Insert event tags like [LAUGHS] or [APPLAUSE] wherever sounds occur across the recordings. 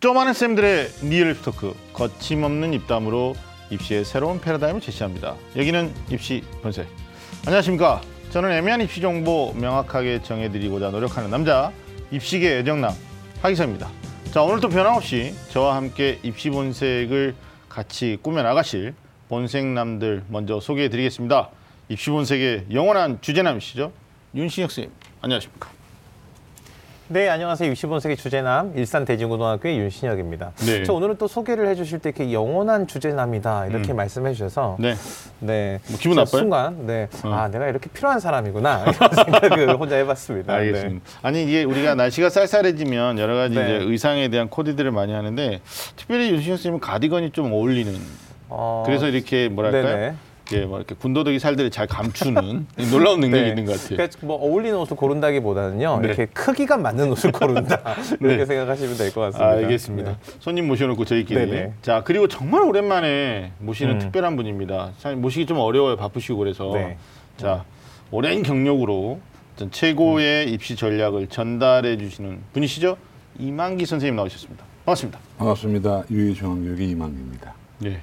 좀 아는 쌤들의 리얼 토크 거침없는 입담으로 입시의 새로운 패러다임을 제시합니다. 여기는 입시 본색. 안녕하십니까? 저는 애매한 입시 정보 명확하게 정해드리고자 노력하는 남자 입시계 애정남 하기서입니다. 자 오늘도 변함없이 저와 함께 입시 본색을 같이 꾸며 나가실 본색남들 먼저 소개해드리겠습니다. 입시 본색의 영원한 주제남이시죠 윤신혁 쌤 안녕하십니까? 네, 안녕하세요. 65세기 주제남 일산 대진고등학교의 윤신혁입니다. 네. 저 오늘은 또 소개를 해주실 때 이렇게 영원한 주제남이다 이렇게 말씀해 주셔서 네. 네. 뭐 기분 저 나빠요? 순간 네. 어. 아, 내가 이렇게 필요한 사람이구나 [LAUGHS] 이런 생각을 혼자 해봤습니다. 알겠습니다. 아니 이게 우리가 날씨가 쌀쌀해지면 여러 가지 네. 이제 의상에 대한 코디들을 많이 하는데 특별히 윤신혁 쌤은 가디건이 좀 어울리는 어, 그래서 이렇게 뭐랄까요? 네네. 이게 뭐 이렇게 군더더기 살들을 잘 감추는 놀라운 능력이 [LAUGHS] 네. 있는 것 같아요. 그러니까 뭐 어울리는 옷을 고른다기보다는요 네. 이렇게 크기가 맞는 옷을 고른다 [LAUGHS] 이렇게 네. 생각하시면 될 것 같습니다. 알겠습니다. 손님 모셔놓고 저희끼리. 네네. 자 그리고 정말 오랜만에 모시는 음. 특별한 분입니다. 참 모시기 좀 어려워요. 바쁘시고 그래서. 네. 자 오랜 경력으로 어떤 최고의 음. 입시 전략을 전달해 주시는 분이시죠? 이만기 선생님 나오셨습니다. 반갑습니다. 반갑습니다. 유해 중앙교육의 이만기입니다. 네.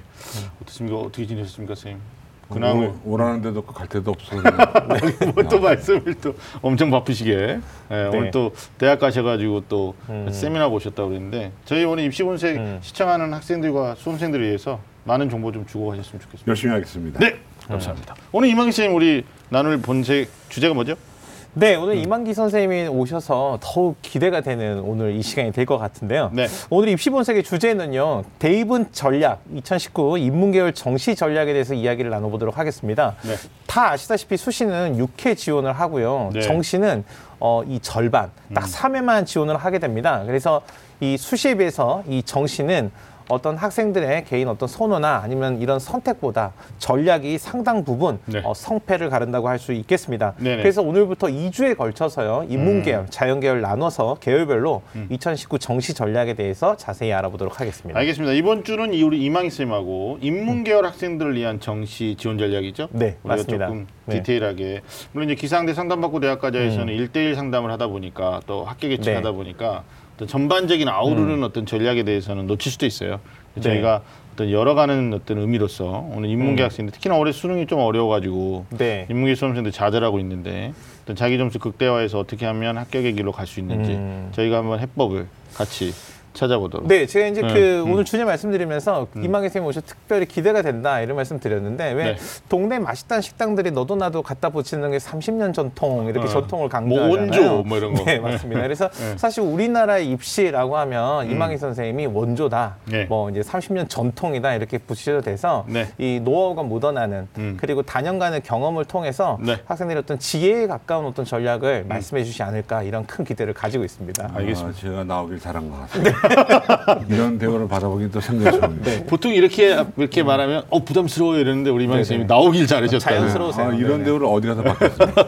어떻습니까? 어떻게 지내셨습니까, 선생님? 근황을 오, 오라는 데도 없고 갈 데도 없어서 [LAUGHS] 뭐또 말씀을 또 엄청 바쁘시게 예, 오늘 네. 또 대학 가셔가지고 또 음. 세미나 보셨다고 그랬는데 저희 오늘 입시본색 음. 시청하는 학생들과 수험생들을 위해서 많은 정보 좀 주고 가셨으면 좋겠습니다. 열심히 하겠습니다. 네, 감사합니다. 오늘 이만기 선생님 우리 나눌 본색 주제가 뭐죠? 네, 오늘 이만기 선생님이 오셔서 더욱 기대가 되는 오늘 이 시간이 될 것 같은데요. 네. 오늘 입시 본색의 주제는요. 대입은 전략 2019 인문계열 정시 전략에 대해서 이야기를 나눠보도록 하겠습니다. 네. 다 아시다시피 수시는 6회 지원을 하고요. 네. 음. 정시는 어, 이 절반 딱 3회만 지원을 하게 됩니다. 그래서 이 수시에 비해서 이 정시는 어떤 학생들의 개인 어떤 선호나 아니면 이런 선택보다 전략이 상당 부분 네. 어, 성패를 가른다고 할 수 있겠습니다. 네네. 그래서 오늘부터 2주에 걸쳐서요. 인문계열, 음. 자연계열 나눠서 계열별로 2019 정시 전략에 대해서 자세히 알아보도록 하겠습니다. 알겠습니다. 이번 주는 이 우리 이만기 쌤하고 인문계열 학생들을 위한 정시 지원 전략이죠? 네, 맞습니다. 조금 네. 디테일하게 물론 이제 기상대 상담받고 대학가자에서는 일 1대1 상담을 하다 보니까 또 학계 네. 개척하다 보니까 전반적인 아우르는 어떤 전략에 대해서는 놓칠 수도 있어요. 네. 저희가 어떤 열어가는 어떤 의미로서 오늘 인문계 학생들 특히나 올해 수능이 좀 어려워가지고 네. 인문계 수험생들 좌절하고 있는데 어떤 자기 점수 극대화해서 어떻게 하면 합격의 길로 갈 수 있는지 음. 저희가 한번 해법을 같이 찾아보도록. 네, 제가 이제 네. 그 음. 오늘 주제 말씀드리면서 이만기 선생님 오셔 특별히 기대가 된다 이런 말씀 드렸는데 왜 네. 동네 맛있다는 식당들이 너도 나도 갖다 붙이는 게 30년 전통 이렇게 어. 전통을 뭐 강조하잖아요. 원조 뭐 이런 거. 네, 맞습니다. 그래서 네. 사실 우리나라의 입시라고 하면 이만기 선생님이 원조다. 네. 뭐 이제 30년 전통이다 이렇게 붙이셔도 돼서 네. 이 노하우가 묻어나는 음. 그리고 다년간의 경험을 통해서 네. 학생들의 어떤 지혜에 가까운 어떤 전략을 말씀해 주시지 않을까 이런 큰 기대를 가지고 있습니다. 알겠습니다. 아, 제가 나오길 잘한 것 같습니다. [LAUGHS] 이런 대우를 받아보긴 또 생전 처음입니다. 보통 이렇게 이렇게 말하면 어 부담스러워요 이러는데 우리 이만기 네네. 선생님이 나오길 잘하셨다. 자연스러우세요. 아, 이런 네네. 대우를 어디 가서 받겠습니까?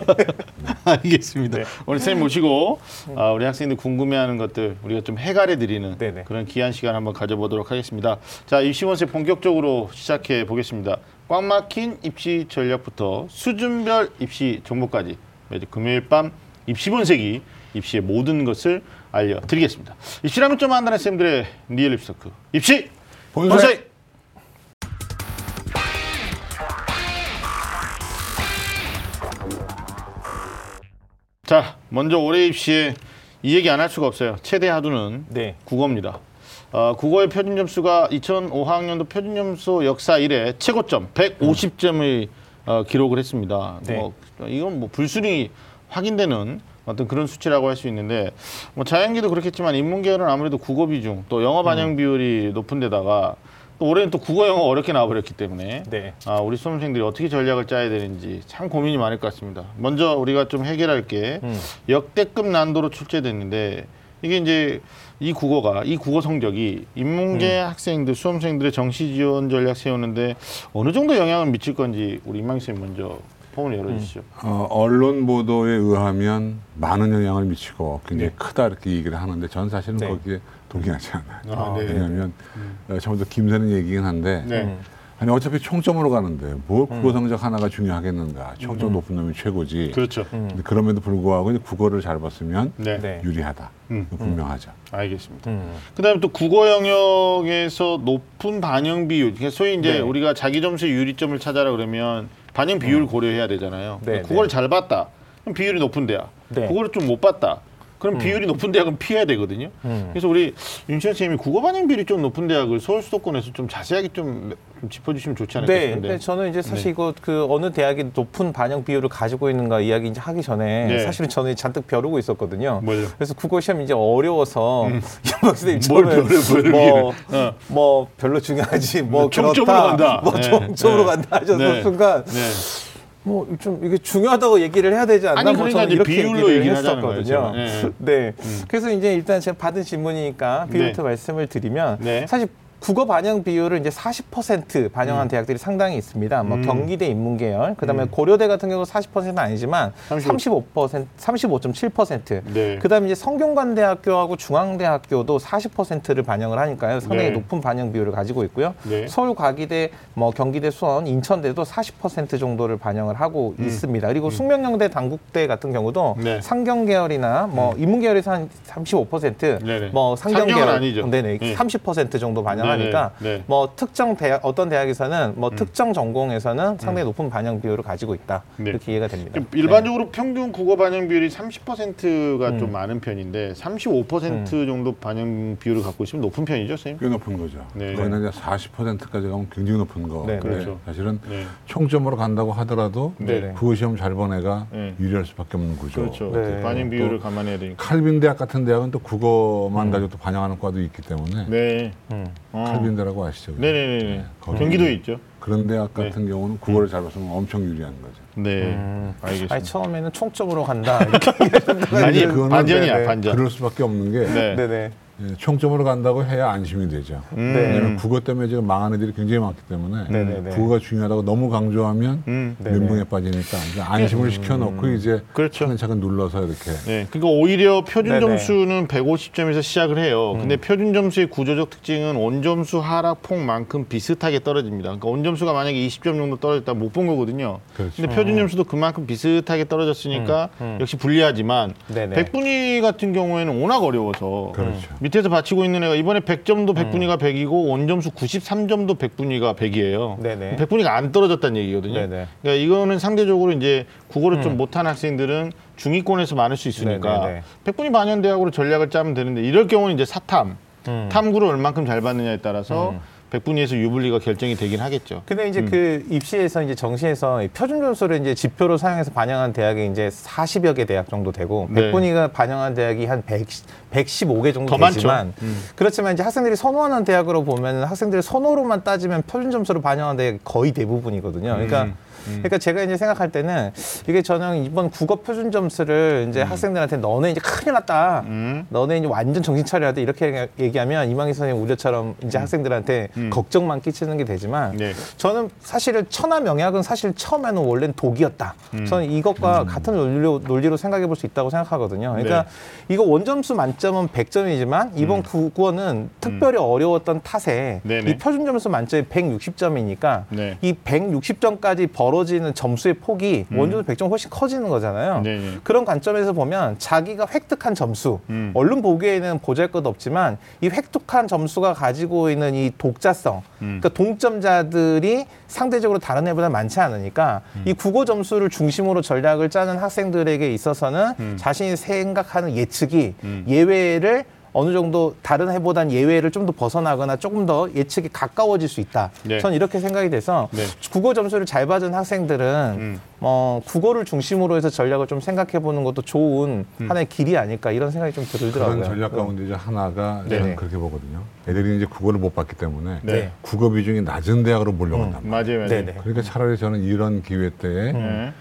[LAUGHS] 알겠습니다. 네. 오늘 선생님 모시고 아, 우리 학생들 궁금해하는 것들 우리가 좀 해결해 드리는. 그런 귀한 시간 한번 가져보도록 하겠습니다. 자 입시원세 본격적으로 시작해 보겠습니다. 꽉 막힌 입시 전략부터 수준별 입시 정보까지 매주 금요일 밤 입시 본색이 입시의 모든 것을 알려드리겠습니다. 입시라면 좀 안다는 쌤들의 리얼 입시토크 입시! 본색! 자, 먼저 올해 입시에 이 얘기 안 할 수가 없어요. 최대 화두는 네. 국어입니다. 어, 국어의 표준 점수가 2005학년도 표준 점수 역사 이래 최고점 150점의 어, 기록을 했습니다. 네. 뭐, 이건 뭐 불순이 확인되는 어떤 그런 수치라고 할 수 있는데 뭐 자연계도 그렇겠지만 인문계열은 아무래도 국어 비중 또 영어 반영 비율이 높은 데다가 또 올해는 또 국어 영어 어렵게 나와버렸기 때문에 네. 아, 우리 수험생들이 어떻게 전략을 짜야 되는지 참 고민이 많을 것 같습니다. 먼저 우리가 좀 해결할 게 음. 역대급 난도로 출제됐는데 이게 이제 이 국어가 이 국어 성적이 인문계 음. 학생들 수험생들의 정시 지원 전략 세우는데 어느 정도 영향을 미칠 건지 우리 임망희 선생님 먼저 포문을 열어주시죠. 어, 언론 보도에 의하면 많은 영향을 미치고 굉장히 크다 이렇게 얘기를 하는데 저는 사실은 네. 거기에 동의하지 않아요. 아, 네. 왜냐하면 어, 처음부터 김새는 얘기긴 한데 네. 음. 아니 어차피 총점으로 가는데 뭘 국어 성적 하나가 중요하겠는가? 총점 높은 놈이 최고지. 그렇죠. 근데 그럼에도 불구하고 이제 국어를 잘 봤으면 네. 네. 유리하다. 음. 분명하죠. 알겠습니다. 음. 그다음에 또 국어 영역에서 높은 반영 비율, 그러니까 소위 이제 네. 우리가 자기 점수의 유리점을 찾아라 그러면 반영 비율을 고려해야 되잖아요. 네, 국어를 네. 잘 봤다. 그럼 비율이 높은 대학. 네. 국어를 좀 못 봤다. 그럼 비율이 높은 대학은 피해야 되거든요. 음. 그래서 우리 윤천 선생님이 국어 반영 비율이 좀 높은 대학을 서울 수도권에서 좀 자세하게 좀, 좀 짚어주시면 좋지 않을까 네, 싶은데. 근데 저는 이제 사실 네. 이거 그 어느 대학이 높은 반영 비율을 가지고 있는가 이야기 이제 하기 전에 네. 사실은 저는 잔뜩 벼르고 있었거든요. 뭘요? 그래서 국어 시험 이제 어려워서 [LAUGHS] 연 박사님 뭘 저는 벼르- 뭐, 어. 뭐 별로 중요하지 뭐 총점으로 그렇다 간다. 뭐 네, 총점으로 네. 간다 하셔서 네. 순간 네. 뭐 좀 이게 중요하다고 얘기를 해야 되지 않나 아니, 뭐 그러니까 저는 이제 이렇게 비율로 얘기를 하자는 거예요, 했었거든요. 제가. 네. 그래서 이제 일단 제가 받은 질문이니까 비율부터 네. 말씀을 드리면 네. 사실 국어 반영 비율을 이제 40% 반영한 대학들이 상당히 있습니다. 뭐 음. 경기대 인문계열, 그다음에 고려대 같은 경우 40%는 아니지만 35. 35%, 35.7%. 네. 그다음에 이제 성균관대학교하고 중앙대학교도 40%를 반영을 하니까요. 상당히 네. 높은 반영 비율을 가지고 있고요. 네. 서울 과기대, 뭐 경기대 수원, 인천대도 40% 정도를 반영을 하고 있습니다. 그리고 숙명여대, 단국대 같은 경우도 음. 네. 상경 계열이나 뭐 인문계열에서 한 35%, 네네. 뭐 상경 계열 아니죠. 네네, 네. 30% 정도 반영 하니까 네네. 네. 뭐 특정 대학 어떤 대학에서는 뭐 특정 전공에서는 상당히 높은 반영 비율을 가지고 있다 네. 이렇게 이해가 됩니다. 좀 일반적으로 평균 국어 반영 비율이 30%가 음. 좀 많은 편인데 35% 정도 반영 비율을 갖고 있으면 높은 편이죠, 선생님? 꽤 높은 거죠. 네. 거기는 이제 40%까지 가면 굉장히 높은 거. 네, 그렇죠. 사실은 네. 총점으로 간다고 하더라도 네, 네. 국어 시험 잘 본 애가 네. 유리할 수밖에 없는 구조. 그렇죠. 네. 반영 비율을 감안해야 되니까. 칼빈 대학 같은 대학은 또 국어만 가지고 또 반영하는 과도 있기 때문에 네. 음. 어. 칼빈 대라고 아시죠? 네네네. 네, 거기 경기도에 있죠. 그런 대학 같은 경우는 국어를 잘 봤으면 엄청 유리한 거죠. 네. 음. 알겠습니다. 아니 처음에는 총점으로 간다 이렇게 [LAUGHS] 아니, 그거는 반전이야, 네네. 반전. 그럴 수밖에 없는 게 네. 네네. 예, 총점으로 간다고 해야 안심이 되죠. 음. 네. 왜냐하면 국어 때문에 지금 망한 애들이 굉장히 많기 때문에 네네네. 국어가 중요하다고 너무 강조하면 음. 멘붕에 빠지니까 안심을 시켜놓고 이제 그렇죠. 차근차근 눌러서 이렇게 네, 그러니까 오히려 표준. 점수는 150점에서 시작을 해요. 근데 표준 점수의 구조적 특징은 온 점수 하락폭만큼 비슷하게 떨어집니다. 그러니까 온 점수가 만약에 20점 정도 떨어졌다 못 본 거거든요. 그렇죠. 근데 표준 점수도 그만큼 비슷하게 떨어졌으니까 역시 불리하지만 네네. 백분위 같은 경우에는 워낙 어려워서 그렇죠. 밑에서 받치고 있는 애가 이번에 100점도 백분위가 100이고 온 점수 93점도 백분위가 100이에요. 네네. 백분위가 안 떨어졌다는 얘기거든요. 네네. 그러니까 이거는 상대적으로 이제 국어를 좀 못한 학생들은 중위권에서 많을 수 있으니까 네네네. 백분위 반영 대학으로 전략을 짜면 되는데 이럴 경우는 이제 사탐, 음. 탐구를 얼만큼 잘 받느냐에 따라서 백분위에서 유불리가 결정이 되긴 하겠죠. 근데 이제 그 입시에서 이제 정시에서 이 표준 점수를 이제 지표로 사용해서 반영한 대학이 이제 40여 개 대학 정도 되고 네. 백분위가 반영한 대학이 한 100, 115개 정도 더. 되지만 음. 그렇지만 이제 학생들이 선호하는 대학으로 보면 학생들의 선호로만 따지면 표준 점수를 반영한 대학이 거의 대부분이거든요. 그러니까 음. 그러니까 제가 이제 생각할 때는 이게 저는 이번 국어 표준 점수를 이제 학생들한테 너네 이제 큰일 났다. 음. 너네 이제 완전 정신 차려야 돼. 이렇게 얘기하면 이망희 선생님 우려처럼 이제 학생들한테 걱정만 끼치는 게 되지만 음. 네. 저는 사실은 천하 명약은 사실 처음에는 원래는 독이었다. 음. 저는 이것과 같은 논리로, 논리로 생각해 볼 수 있다고 생각하거든요. 그러니까 네. 이거 원점수 만점은 100점이지만 이번 국어는 특별히 어려웠던 탓에 음. 네네. 이 표준 점수 만점이 160점이니까 네. 이 160점까지 벌어 지는 점수의 폭이 원점수 100점 훨씬 커지는 거잖아요. 음. 네네. 그런 관점에서 보면 자기가 획득한 점수, 음. 얼른 보기에는 보잘것 없지만 이 획득한 점수가 가지고 있는 이 독자성, 음. 그러니까 동점자들이 상대적으로 다른 애보다 많지 않으니까 음. 이 국어 점수를 중심으로 전략을 짜는 학생들에게 있어서는 자신이 생각하는 예측이 음. 예외를 어느 정도 다른 해보단 예외를 좀 더 벗어나거나 조금 더 예측이 가까워질 수 있다. 네. 전 이렇게 생각이 돼서 네. 국어 점수를 잘 받은 학생들은 음. 어, 국어를 중심으로 해서 전략을 좀 생각해 보는 것도 좋은 음. 하나의 길이 아닐까 이런 생각이 좀 들더라고요. 그런 전략 가운데 이제 하나가 네네. 저는 그렇게 보거든요. 애들이 이제 국어를 못 봤기 때문에 네. 국어 비중이 낮은 대학으로 몰려간단 말이에요. 맞아요, 맞아요. 그러니까 차라리 저는 이런 기회 때에 네.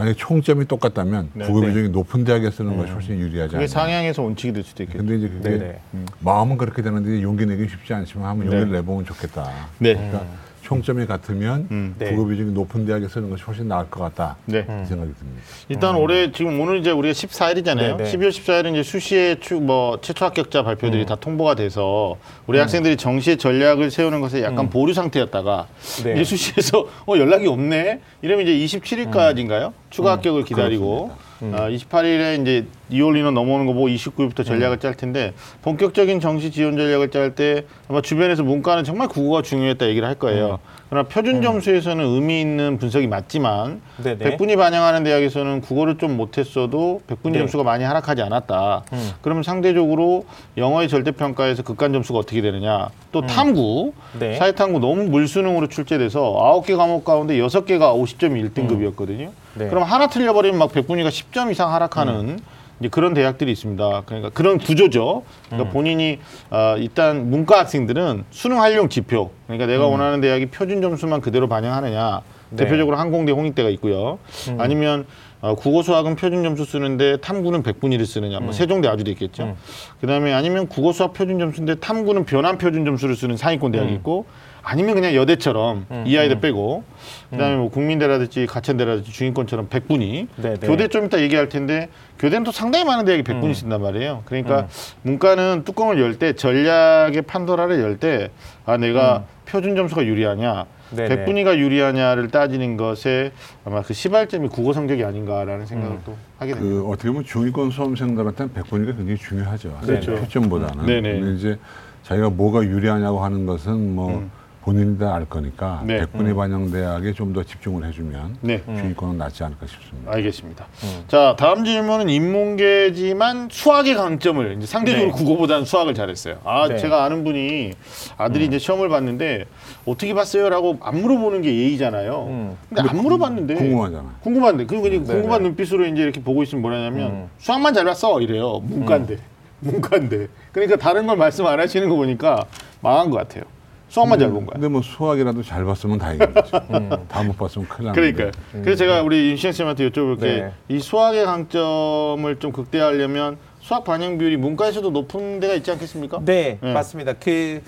만약에 총점이 똑같다면 네. 국어 네. 비중이 높은 대학에 쓰는 것이 훨씬 유리하지 그게 않나. 상향해서 원칙이 될 수도 있겠죠. 근데 이제 그게 네네. 마음은 그렇게 되는데 용기 내기 쉽지 않지만 한번 네. 용기를 내보면 좋겠다. 네. 그러니까 총점이 같으면 음. 네. 국어 비중이 높은 대학에 쓰는 것이 훨씬 나을 것 같다. 네. 이 생각이 듭니다. 일단 올해 지금 오늘 이제 우리가 14일이잖아요. 음. 네, 네. 12월 14일은 이제 수시의 추, 뭐 최초 합격자 음. 발표들이 다 통보가 돼서 우리 학생들이 정시의 전략을 세우는 것에 약간 보류 상태였다가 음. 네. 이제 수시에서 [LAUGHS] 어 연락이 없네. 이러면 이제 27일까지인가요? 추가 합격을 기다리고 아, 28일에 이제 2월 인원 넘어오는 거 보고 29일부터 전략을 짤 텐데 본격적인 정시 지원 전략을 짤 때 아마 주변에서 문과는 정말 국어가 중요했다 얘기를 할 거예요. 그러나 표준 점수에서는 의미 있는 분석이 맞지만 네, 네. 100분이 반영하는 대학에서는 국어를 좀 못했어도 100분위 네. 점수가 많이 하락하지 않았다. 음. 그러면 상대적으로 영어의 절대평가에서 극간 점수가 어떻게 되느냐. 또 탐구, 음. 네. 사회탐구 너무 물수능으로 출제돼서 9개 과목 가운데 6개가 50점이 1등급이었거든요. 네. 그럼 하나 틀려버리면 막 100분위가 10점 이상 하락하는 이제 그런 대학들이 있습니다. 그러니까 그런 구조죠. 그러니까 본인이 어, 일단 문과 학생들은 수능 활용 지표. 그러니까 내가 원하는 대학이 표준 점수만 그대로 반영하느냐. 네. 대표적으로 항공대 홍익대가 있고요. 아니면 어, 국어 수학은 표준 점수 쓰는데 탐구는 100분위를 쓰느냐. 뭐 세종대 아주대 있겠죠. 그다음에 아니면 국어 수학 표준 점수인데 탐구는 변환 표준 점수를 쓰는 상위권 대학이 있고 아니면 그냥 여대처럼 이 아이들 빼고 그다음에 뭐 국민대라든지 가천대라든지 중인권처럼 100분위 네, 네. 교대 좀 이따 얘기할 텐데 교대는 또 상당히 많은 대학이 100분위 쓴단 말이에요. 그러니까 문과는 뚜껑을 열 때 전략의 판도라를 열 때 아 내가 표준 점수가 유리하냐 네, 네. 100분위가 유리하냐를 따지는 것에 아마 그 시발점이 국어 성적이 아닌가라는 생각을 또 하게 됩니다. 그 어떻게 보면 중위권 수험생들한테는 100분위가 굉장히 중요하죠. 그렇죠. 표점보다는. 네네. 근데 이제 자기가 뭐가 유리하냐고 하는 것은 뭐 본인이 다 알 거니까 음. 네. 100분위 반영 대학에 좀 더 집중을 해주면 네. 중위권은 낫지 않을까 싶습니다. 알겠습니다. 자, 다음 질문은 인문계지만 수학의 강점을 이제 상대적으로 네. 국어보다는 수학을 잘했어요. 아, 네. 제가 아는 분이 아들이 이제 시험을 봤는데 어떻게 봤어요라고 안 물어보는 게 예의잖아요. 음. 근데 안 물어봤는데 궁금하잖아. 궁금한데 그리고 이제 네, 궁금한 네. 눈빛으로 이제 이렇게 보고 있으면 뭐냐면 음. 수학만 잘 봤어 이래요. 문과인데 문과인데 그러니까 다른 걸 말씀 안 하시는 거 보니까 망한 것 같아요. 수학만 잘 본 거야. 근데 뭐 수학이라도 잘 봤으면 다행인 거죠. [LAUGHS] 다 못 봤으면 큰일 나는데. 그러니까요. 그래서 제가 우리 윤시영 쌤한테 여쭤볼 게 네. 이 수학의 강점을 좀 극대화하려면 수학 반영 비율이 문과에서도 높은 데가 있지 않겠습니까? 네, 네. 맞습니다. 그,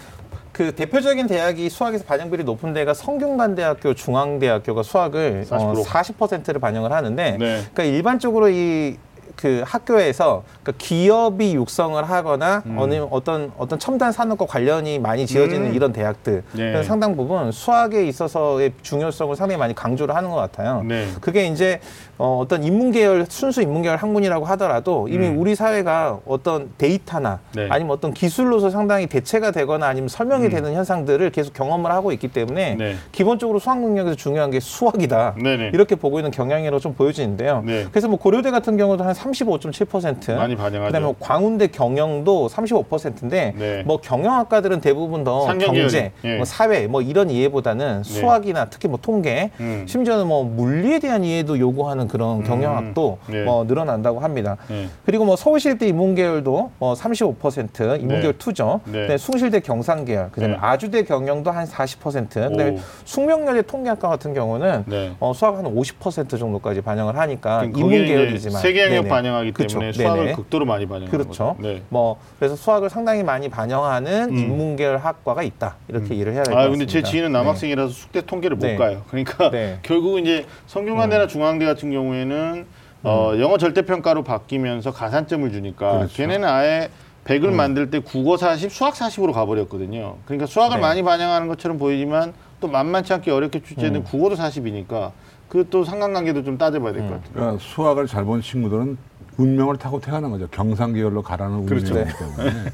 그 대표적인 대학이 수학에서 반영비율이 높은 데가 성균관대학교, 중앙대학교가 수학을 40%. 어, 40%를 반영을 하는데, 네. 그러니까 일반적으로 이 그 학교에서 그러니까 기업이 육성을 하거나 어느 어떤 어떤 첨단 산업과 관련이 많이 지어지는 음. 이런 대학들 네. 상당 부분 수학에 있어서의 중요성을 상당히 많이 강조를 하는 것 같아요. 네. 그게 이제 어, 어떤 인문계열 순수 인문계열 학문이라고 하더라도 이미 우리 사회가 어떤 데이터나 음. 네. 아니면 어떤 기술로서 상당히 대체가 되거나 아니면 설명이 되는 현상들을 계속 경험을 하고 있기 때문에 음. 네. 기본적으로 수학 능력에서 중요한 게 수학이다. 이렇게 보고 있는 경향이라고 좀 보여지는데요. 네. 그래서 뭐 고려대 같은 경우도 한 35.7%, 많이 반영하죠. 그다음에 뭐 광운대 경영도 35%인데 네. 뭐 경영학과들은 대부분 더 상경 경제. 예. 뭐 사회 뭐 이런 이해보다는 수학이나 특히 뭐 통계, 음. 심지어는 뭐 물리에 대한 이해도 요구하는 그런 경영학도 네. 뭐 늘어난다고 합니다. 네. 그리고 뭐 서울시대 인문계열도 뭐 35% 인문계열 네. 투죠. 네. 그다음에 숭실대 경상계열, 그다음에 네. 아주대 경영도 한 40%. 그다음에 오. 숙명여대 통계학과 같은 경우는 네. 어, 수학 한 50% 정도까지 반영을 하니까 인문계열이지만 이제 세계 영역 네네. 반영하기 그쵸. 때문에 수학을 네네. 극도로 많이 반영하는 그렇죠. 네. 뭐 그래서 수학을 상당히 많이 반영하는 음. 인문계열 학과가 있다 이렇게 이해를 해야 될것아 같습니다. 근데 제 지인은 네. 남학생이라서 숙대 통계를 못 네. 가요. 그러니까 네. [LAUGHS] 결국 이제 성균관대나 중앙대 같은 경우에는 어, 영어 절대평가로 바뀌면서 가산점을 주니까 그렇죠. 걔네는 아예 100을 만들 때 국어 40, 수학 40으로 가버렸거든요. 그러니까 수학을 네. 많이 반영하는 것처럼 보이지만 또 만만치 않게 어렵게 출제는 국어도 40이니까 그 또 상관관계도 좀 따져봐야 될 것 같아요. 그러니까 수학을 잘 본 친구들은 운명을 타고 태어난 거죠. 경상계열로 가라는 그렇죠. 운명이기 때문에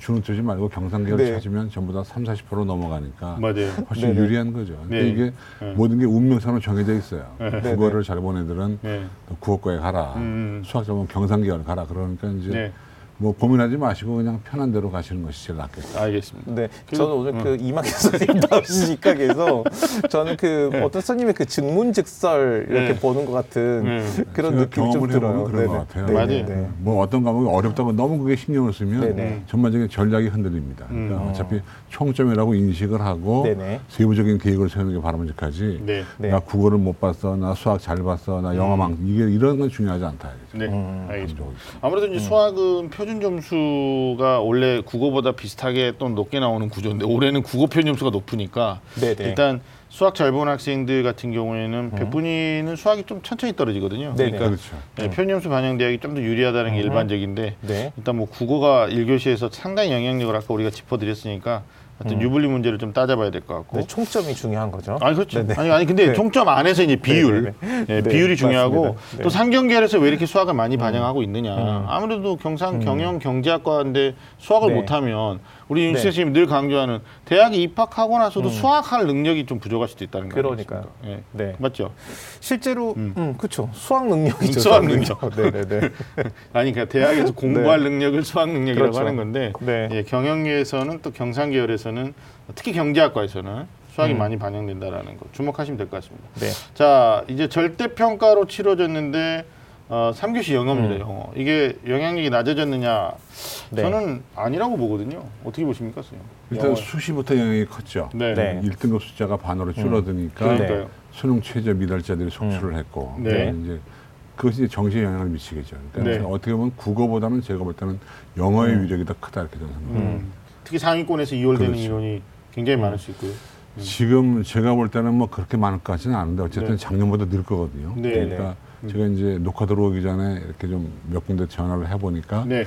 주눅 들지 말고 경상계열 네. 찾으면 전부 다 3, 40% 넘어가니까 맞아요. 훨씬 네네. 유리한 거죠. 근데 네. 이게 네. 모든 게 운명상으로 정해져 있어요. 국어를 잘 본 애들은 네. 또 국어과에 가라. 음. 수학 잘 보면 경상계열 가라. 그러니까 이제 네. 뭐 고민하지 마시고 그냥 편한 대로 가시는 것이 제일 낫겠죠. 알겠습니다. 네, 그- 저는 오늘 그 이만희 선생님 나오시니까 계속 저는 그 [LAUGHS] 어떤 선생님의 그 증문즉설 이렇게 네. 보는 것 같은 네. 그런 느낌이 좀 들어요. 그런 네네. 것 같아요. 맞아요. 네. 뭐 어떤 과목이 어렵다고 너무 그게 신경을 쓰면 네네. 전반적인 전략이 흔들립니다. 그러니까 음. 어차피 총점이라고 인식을 하고 네네. 세부적인 계획을 세우는 게 바람직하지. 네. 네. 나 국어를 못 봤어, 나 수학 잘 봤어, 나 영어망 이게 이런 건 중요하지 않다. 네. 음. 알겠습니다. 아무래도 이제 수학은 표준 표준 점수가 원래 국어보다 비슷하게 또 높게 나오는 구조인데 올해는 국어 표준 점수가 높으니까 네네. 일단 수학 잘 보는 학생들 같은 경우에는 백분위는 수학이 좀 천천히 떨어지거든요. 네네. 그러니까 그렇죠. 네, 표준 점수 반영 대학이 좀 더 유리하다는 게 일반적인데 네. 일단 뭐 국어가 1교시에서 상당히 영향력을 아까 우리가 짚어드렸으니까 어떤 유불리 문제를 좀 따져봐야 될 것 같고. 네, 총점이 중요한 거죠. 아니 그렇죠. 네네. 아니 아니 근데 네. 총점 안에서 이제 비율, 네, 예, 네, 비율이 중요하고. 네. 또 상경계열에서 왜 이렇게 수학을 많이 반영하고 있느냐. 음. 아무래도 경상 경영 경제학과인데 수학을 네. 못하면 우리 윤 네. 선생님이 늘 강조하는 대학에 입학하고 나서도 수학할 능력이 좀 부족할 수도 있다는 거예요. 그러니까요. 예. 네. 맞죠? 실제로 음. 음, 그렇죠. 수학 능력이죠. 수학 능력. 네 네 네. [LAUGHS] 아니 그러니까 대학에서 공부할 능력을 수학 능력이라고 그렇죠. 하는 건데 네. 예, 경영계에서는 또 경상계열에서는 특히 경제학과에서는 수학이 음. 많이 반영된다라는 거 주목하시면 될 것 같습니다. 네. 자 이제 절대 평가로 치러졌는데 어, 3교시 영어입니다. 음. 영어 이게 영향력이 낮아졌느냐? 네. 저는 아니라고 보거든요. 어떻게 보십니까, 선생님? 일단 영어. 수시부터 영향이 컸죠. 네. 네. 1등급 숫자가 반으로 줄어드니까 그러니까요. 수능 최저 미달자들이 속출을 했고 네. 이제 그것이 이제 정시에 영향을 미치겠죠. 그러니까 네. 어떻게 보면 국어보다는 제가 볼 때는 영어의 위력이 더 크다 이렇게 저는 생각합니다. 음. 특히 상위권에서 이월되는 그렇죠. 인원이 굉장히 많을 수 있고요. 지금 제가 볼 때는 뭐 그렇게 많을 것 같지는 않은데 어쨌든 네. 작년보다 늘 거거든요. 네. 그러니까 제가 이제 녹화 들어오기 전에 이렇게 좀 몇 군데 전화를 해보니까 네.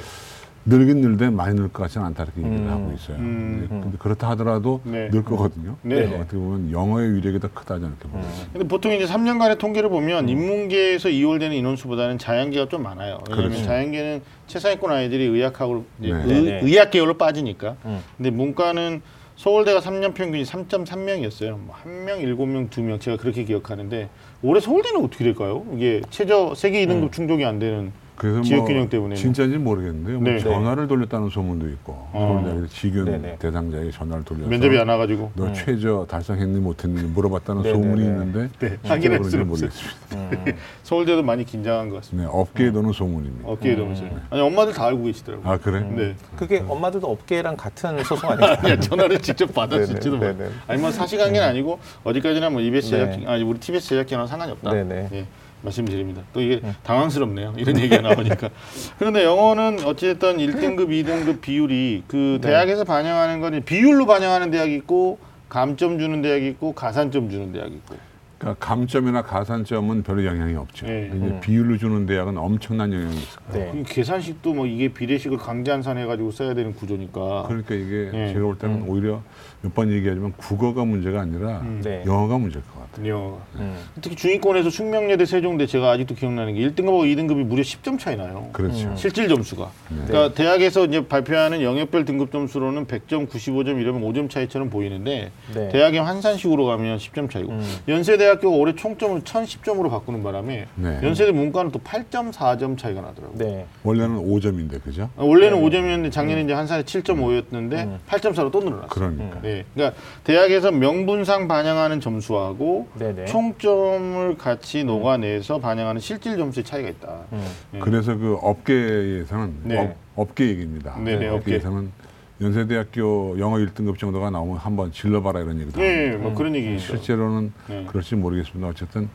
늘긴 늘되 많이 늘 것 같지는 않다 이렇게 얘기를 음. 하고 있어요. 음. 근데 근데 그렇다 하더라도 네. 늘 거거든요. 네. 그러니까 어떻게 보면 영어의 위력이 더 크다 저는 이렇게 봅니다. 근데 보통 이제 3년간의 통계를 보면 음. 인문계에서 이월되는 인원수보다는 자연계가 좀 많아요. 왜냐하면 그렇죠. 자연계는 최상위권 아이들이 의학학으로 네. 의, 네네. 의학 계열로 빠지니까. 음. 근데 문과는 서울대가 3년 평균이 3.3명이었어요. 뭐한 명, 일곱 명, 두명 제가 그렇게 기억하는데 올해 서울대는 어떻게 될까요? 이게 최저 세계 2등급 음. 충족이 안 되는 그래서 지역 뭐 균형 때문에 진짜인지 모르겠는데요. 네. 뭐 전화를 돌렸다는 소문도 있고 어. 서울대학에서 지균 네네. 대상자에게 전화를 돌려서 면접이 안 와가지고 너 최저 달성했니 못했니 물어봤다는 네네네. 소문이 있는데 네, 확인할 수는 없어요. 모르겠습니다. [LAUGHS] 서울대도 많이 긴장한 것 같습니다. 네, 업계에 도는 소문입니다. 어깨에 넣으면서 아니 엄마들 다 알고 계시더라고요. 아 그래? 네. 그게 엄마들도 업계랑 같은 소송? [LAUGHS] 아니야 전화를 직접 받았을지도 몰라. 네네. 아니 뭐 사실관계는 아니고 어디까지나 뭐 EBS 네. 제작 아니 우리 TBS 제작진하고 상관이 없다. 네네. 예, 말씀드립니다. 또 이게 당황스럽네요. 이런 얘기가 [LAUGHS] 나오니까. 그런데 영어는 어찌됐든 1등급, 2등급 비율이 그 네. 대학에서 반영하는 건 비율로 반영하는 대학이 있고 감점 주는 대학이 있고 가산점 주는 대학이 있고. 그러니까 감점이나 가산점은 별로 영향이 없죠. 네. 근데 이제 비율로 주는 대학은 엄청난 영향이 있을 거예요. 네. 그 계산식도 뭐 이게 비례식을 강제한산 해 가지고 써야 되는 구조니까. 그러니까 이게 네. 제가 볼 때는 오히려 몇 번 얘기하지만 국어가 문제가 아니라 음. 네. 영어가 문제일 것 같아요. 영어가. 음. 특히 중위권에서 숙명여대 세종대 제가 아직도 기억나는 게 1등급하고 2등급이 무려 10점 차이 나요. 그렇죠. 실질 점수가. 네. 그러니까 대학에서 이제 발표하는 영역별 등급 점수로는 100점, 95점 이러면 5점 차이처럼 보이는데 네. 대학의 환산식으로 가면 10점 차이고 음. 연세대학교가 올해 총점을 1010점으로 바꾸는 바람에 네. 연세대 문과는 또 8.4점 차이가 나더라고요. 네. 원래는 5점인데 그죠? 아, 원래는 5점이었는데 작년에 이제 한산에 7.5였는데 음. 8.4로 또 늘어났어요. 그러니까. 네. 그러니까 대학에서 명분상 반영하는 점수하고 네네. 총점을 같이 녹여내서 반영하는 실질 점수의 차이가 있다. 음. 네. 그래서 그 업계에서는 네. 업, 계 얘기입니다. 네네, 업계에서는 연세대학교 영어 1등급 정도가 나오면 한번 질러봐라 이런 얘기도 네, 합니다. 뭐 그런 얘기. 실제로는 네. 그럴지 모르겠습니다. 어쨌든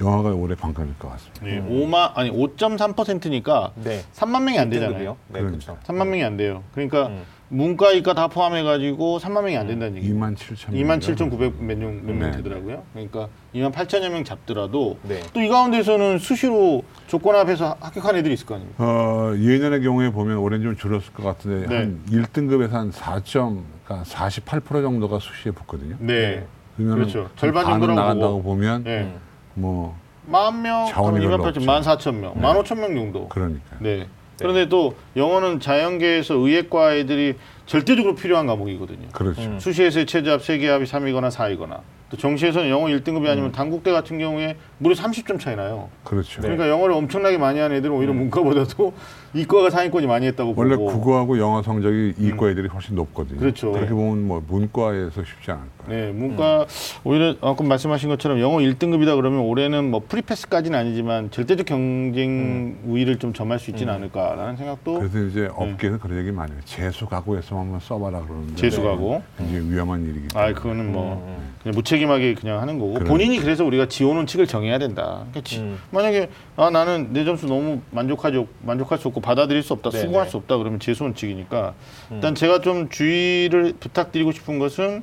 영어가 올해 반감일 것 같습니다. 네, 5만 아니 5.3%니까 네. 3만 명이 안 되잖아요. 네. 그렇죠. 3만 명이 안 돼요. 그러니까 음. 문과 이과 다 포함해 가지고 3만 명이 안 된다는 얘기예요. 2만 7천 2만 7,900 몇명 몇명 네. 되더라고요. 그러니까 2만 8천여 명 잡더라도 네. 또이 가운데서는 수시로 조건 앞에서 합격한 애들이 있을 거 아닙니까? 어, 예년의 경우에 보면 올해는 좀 줄었을 것 같은데 네. 한 1등급에서 한 4점, 그러니까 48% 정도가 수시에 붙거든요. 네. 그러면 그렇죠. 절반 정도라고 나간다고 보고. 보면 네. 뭐만 명, 자원이 그럼 2만 별로 8천, 없죠. 만 4천 명, 네. 만 5천 명 정도. 그러니까. 네. 그런데 또 영어는 자연계에서 의예과 애들이 절대적으로 필요한 과목이거든요. 그렇죠. 음. 수시에서의 최저합 세계합이 3이거나 4이거나 또 정시에서는 영어 1등급이 아니면 단국대 같은 경우에 무려 30점 차이 나요. 그렇죠. 그러니까 영어를 엄청나게 많이 하는 애들은 오히려 문과보다도 [LAUGHS] 이과가 상위권이 많이 했다고 원래 보고. 국어하고 영어 성적이 이과 애들이 훨씬 높거든요. 그렇죠. 그렇게 네. 보면 뭐 문과에서 쉽지 않을 거예요. 네, 문과 오히려 아까 말씀하신 것처럼 영어 1등급이다 그러면 올해는 뭐 프리패스까지는 아니지만 절대적 경쟁 우위를 좀 점할 수 있지는 않을까라는 생각도 그래서 이제 네. 업계에서 그런 얘기 많이 해요. 재수 각오해서 시험 한번 써봐라 그러는데 재수가고. 굉장히 위험한 일이기 때문에. 아, 그거는 뭐 음. 그냥 무책임 하게 그냥 하는 거고 그래. 본인이 그래서 우리가 지오는 측을 정해야 된다. 그러니까 지- 음. 만약에 아 나는 내 점수 너무 만족하지 만족할 수 없고 받아들일 수 없다, 네네. 수긍할 수 없다 그러면 재수원 측이니까 음. 일단 제가 좀 주의를 부탁드리고 싶은 것은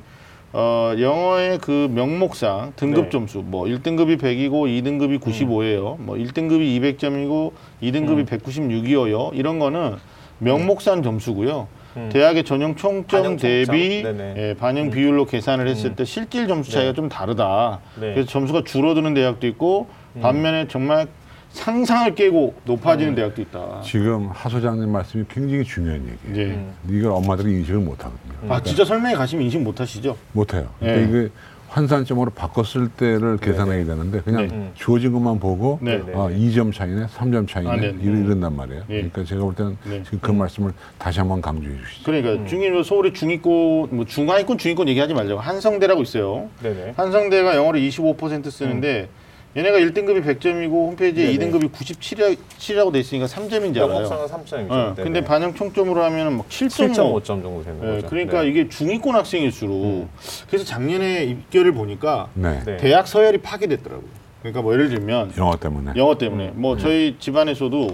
어, 영어의 그 명목상 등급 네. 점수 뭐 1등급이 100이고 2등급이 95예요. 뭐 1등급이 200점이고 2등급이 음. 196이어요. 이런 거는 명목상 점수고요. 음. 대학의 전형 총점. 대비 네네. 예, 반영 비율로 계산을 했을 때 실질 점수 차이가 네. 좀 다르다. 네. 그래서 점수가 줄어드는 대학도 있고 반면에 정말 상상을 깨고 높아지는 대학도 있다. 지금 하 소장님 말씀이 굉장히 중요한 얘기예요. 음. 이걸 엄마들이 인식을 못 하거든요. 아 진짜 설명회 가시면 인식 못 하시죠? 못 해요. 예. 그러니까 이게 환산점으로 바꿨을 때를 계산해야 되는데 그냥 네. 음. 주어진 것만 보고 네. 아, 2점 차이네, 3점 차이네 아, 네. 이런- 이런단 말이에요. 예. 그러니까 제가 볼 때는 네. 지금 그 말씀을 다시 한번 강조해 주시죠. 그러니까 중인 서울의 중위권 뭐 중하위권 중위권 얘기하지 말자고 한성대라고 있어요. 네네. 한성대가 영어를 25% 쓰는데 얘네가 1등급이 100점이고 홈페이지에 음. 네네. 2등급이 97이라고 돼 있으니까 3점인지 알아요. 영업상은 3점이죠. 어, 근데 반영 총점으로 하면 막 7.5. 7.5점 정도 되는 예, 거죠. 그러니까 네. 이게 중위권 학생일수록 그래서 작년에 입결을 보니까 네. 네. 대학 서열이 파괴됐더라고요. 그러니까 뭐 예를 들면 영어 때문에. 영어 때문에 뭐 저희 집안에서도